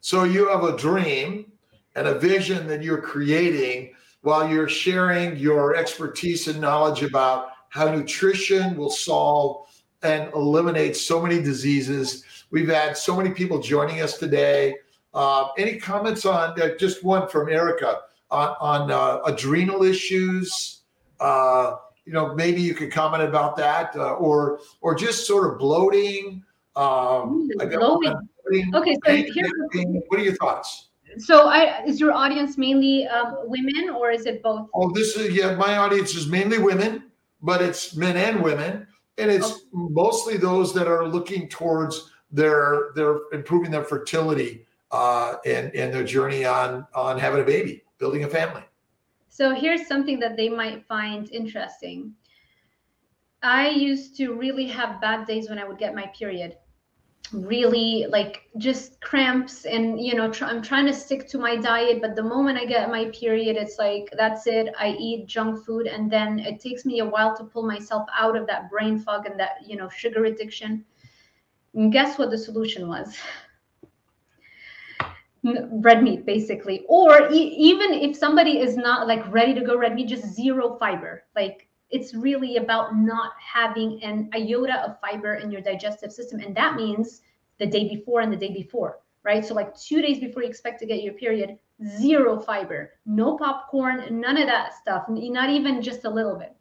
So you have a dream and a vision that you're creating while you're sharing your expertise and knowledge about how nutrition will solve and eliminate so many diseases. We've had so many people joining us today. Uh, any comments on uh, just one from Erica on, on uh, adrenal issues? Uh, you know, maybe you could comment about that, uh, or or just sort of bloating. Um, bloating. Okay, so here's what are your thoughts? So I, is your audience mainly um, women or is it both? Oh, this is yeah. My audience is mainly women, but it's men and women, and it's okay. mostly those that are looking towards their their improving their fertility uh, and and their journey on on having a baby, building a family. So here's something that they might find interesting. I used to really have bad days when I would get my period really like just cramps and you know tr- i'm trying to stick to my diet but the moment i get my period it's like that's it. I eat junk food and then it takes me a while to pull myself out of that brain fog and that you know sugar addiction. And guess what the solution was? Red meat basically. Or e- even if somebody is not like ready to go red meat just zero fiber. Like it's really about not having an iota of fiber in your digestive system. And that means the day before and the day before, right? So, like two days before you expect to get your period, zero fiber, no popcorn, none of that stuff, not even just a little bit.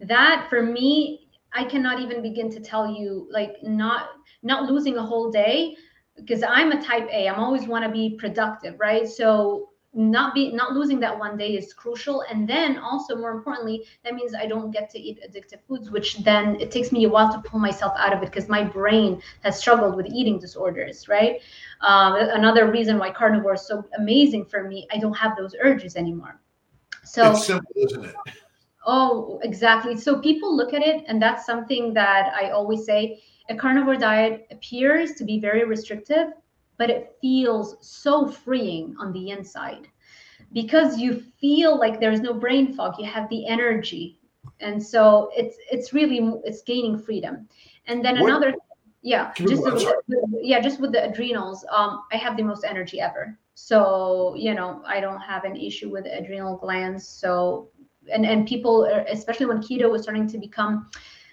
That for me, I cannot even begin to tell you, like, not not losing a whole day because I'm a type A. I'm always want to be productive, right? So not be not losing that one day is crucial. And then also more importantly that means i don't get to eat addictive foods which then it takes me a while to pull myself out of it because my brain has struggled with eating disorders right? Um, another reason why carnivore is so amazing for me i don't have those urges anymore. So it's simple isn't it? Oh exactly. So people look at it and that's something that i always say a carnivore diet appears to be very restrictive but it feels so freeing on the inside. Because you feel like there's no brain fog you have the energy. And so it's it's really it's gaining freedom. And then what? another yeah just with, yeah just with the adrenals um i have the most energy ever. So you know i don't have an issue with adrenal glands. So and and people especially when keto was starting to become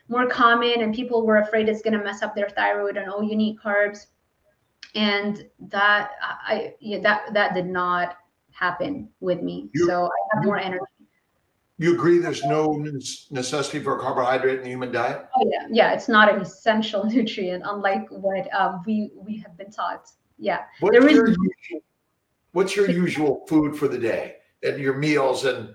more common and people were afraid it's going to mess up their thyroid and oh you need carbs and that I yeah, that that did not happen with me. You, so I have more energy. You agree there's no necessity for a carbohydrate in the human diet? Oh yeah, yeah, it's not an essential (laughs) nutrient, unlike what um, we we have been taught. Yeah, what's there your, is. What's your usual food for the day and your meals? And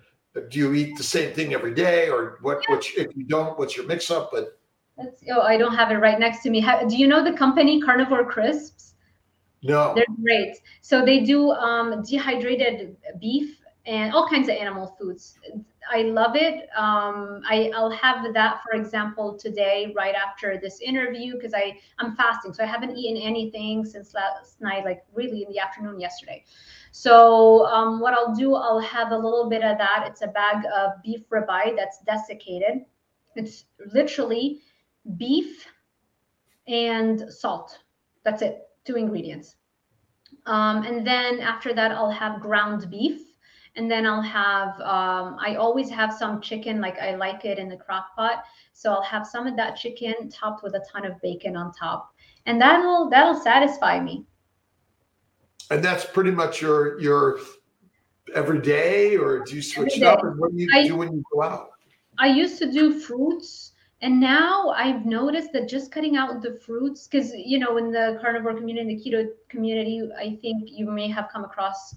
do you eat the same thing every day, or what? Yeah. What if you don't? What's your mix up? But That's, oh, I don't have it right next to me. How, do you know the company Carnivore Crisps? No. They're great. So they do um, dehydrated beef and all kinds of animal foods. I love it. Um, I, I'll have that, for example, today, right after this interview, because I I'm fasting, so I haven't eaten anything since last night, like really in the afternoon yesterday. So um, what I'll do, I'll have a little bit of that. It's a bag of beef ribeye that's desiccated. It's literally beef and salt. That's it two ingredients. Um, and then after that, I'll have ground beef. And then I'll have, um, I always have some chicken, like I like it in the crock pot. So I'll have some of that chicken topped with a ton of bacon on top. And that'll that'll satisfy me. And that's pretty much your your every day, or do you switch it up? And what do you I, do when you go out? I used to do fruits and now I've noticed that just cutting out the fruits, because you know, in the carnivore community, the keto community, I think you may have come across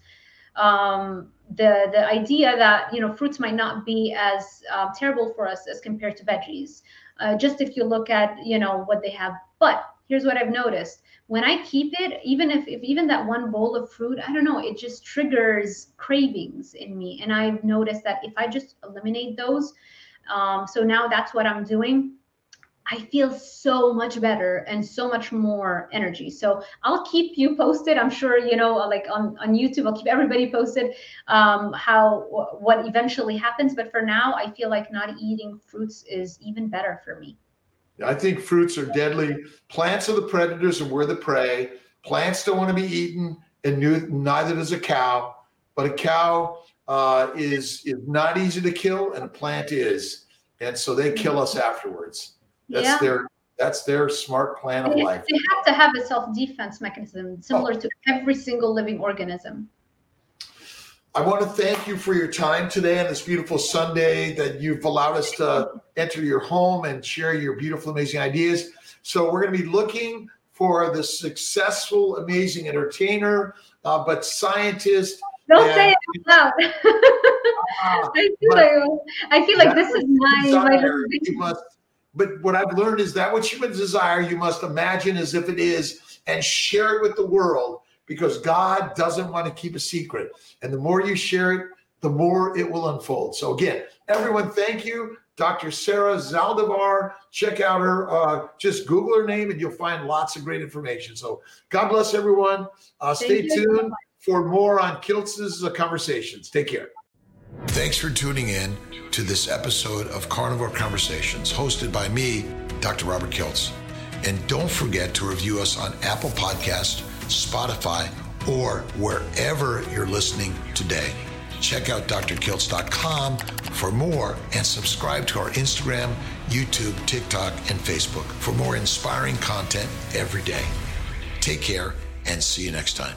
um, the the idea that you know fruits might not be as uh, terrible for us as compared to veggies. Uh, just if you look at you know what they have, but here's what I've noticed: when I keep it, even if, if even that one bowl of fruit, I don't know, it just triggers cravings in me, and I've noticed that if I just eliminate those um, so now that's what I'm doing. I feel so much better and so much more energy. So I'll keep you posted. I'm sure you know, like on on YouTube, I'll keep everybody posted um, how what eventually happens. But for now, I feel like not eating fruits is even better for me. I think fruits are deadly. Plants are the predators and we're the prey. Plants don't want to be eaten, and neither does a cow. But a cow uh, is is not easy to kill, and a plant is, and so they kill us afterwards. That's yeah. their that's their smart plan of life. They have to have a self defense mechanism similar oh. to every single living organism. I want to thank you for your time today on this beautiful Sunday that you've allowed us to enter your home and share your beautiful, amazing ideas. So we're going to be looking for the successful, amazing entertainer, uh, but scientist don't say it out loud. uh, (laughs) I feel like I feel like this is my you must, but what I've learned is that what you desire, you must imagine as if it is and share it with the world because God doesn't want to keep a secret. And the more you share it, the more it will unfold. So again, everyone, thank you. Dr. Sarah Zaldivar. Check out her, uh, just Google her name and you'll find lots of great information. So God bless everyone. Uh, stay tuned for more on Kiltz's uh, conversations. Take care. Thanks for tuning in to this episode of Carnivore Conversations, hosted by me, Dr. Robert Kiltz. And don't forget to review us on Apple Podcast, Spotify, or wherever you're listening today. Check out drkiltz.com for more and subscribe to our Instagram, YouTube, TikTok, and Facebook for more inspiring content every day. Take care and see you next time.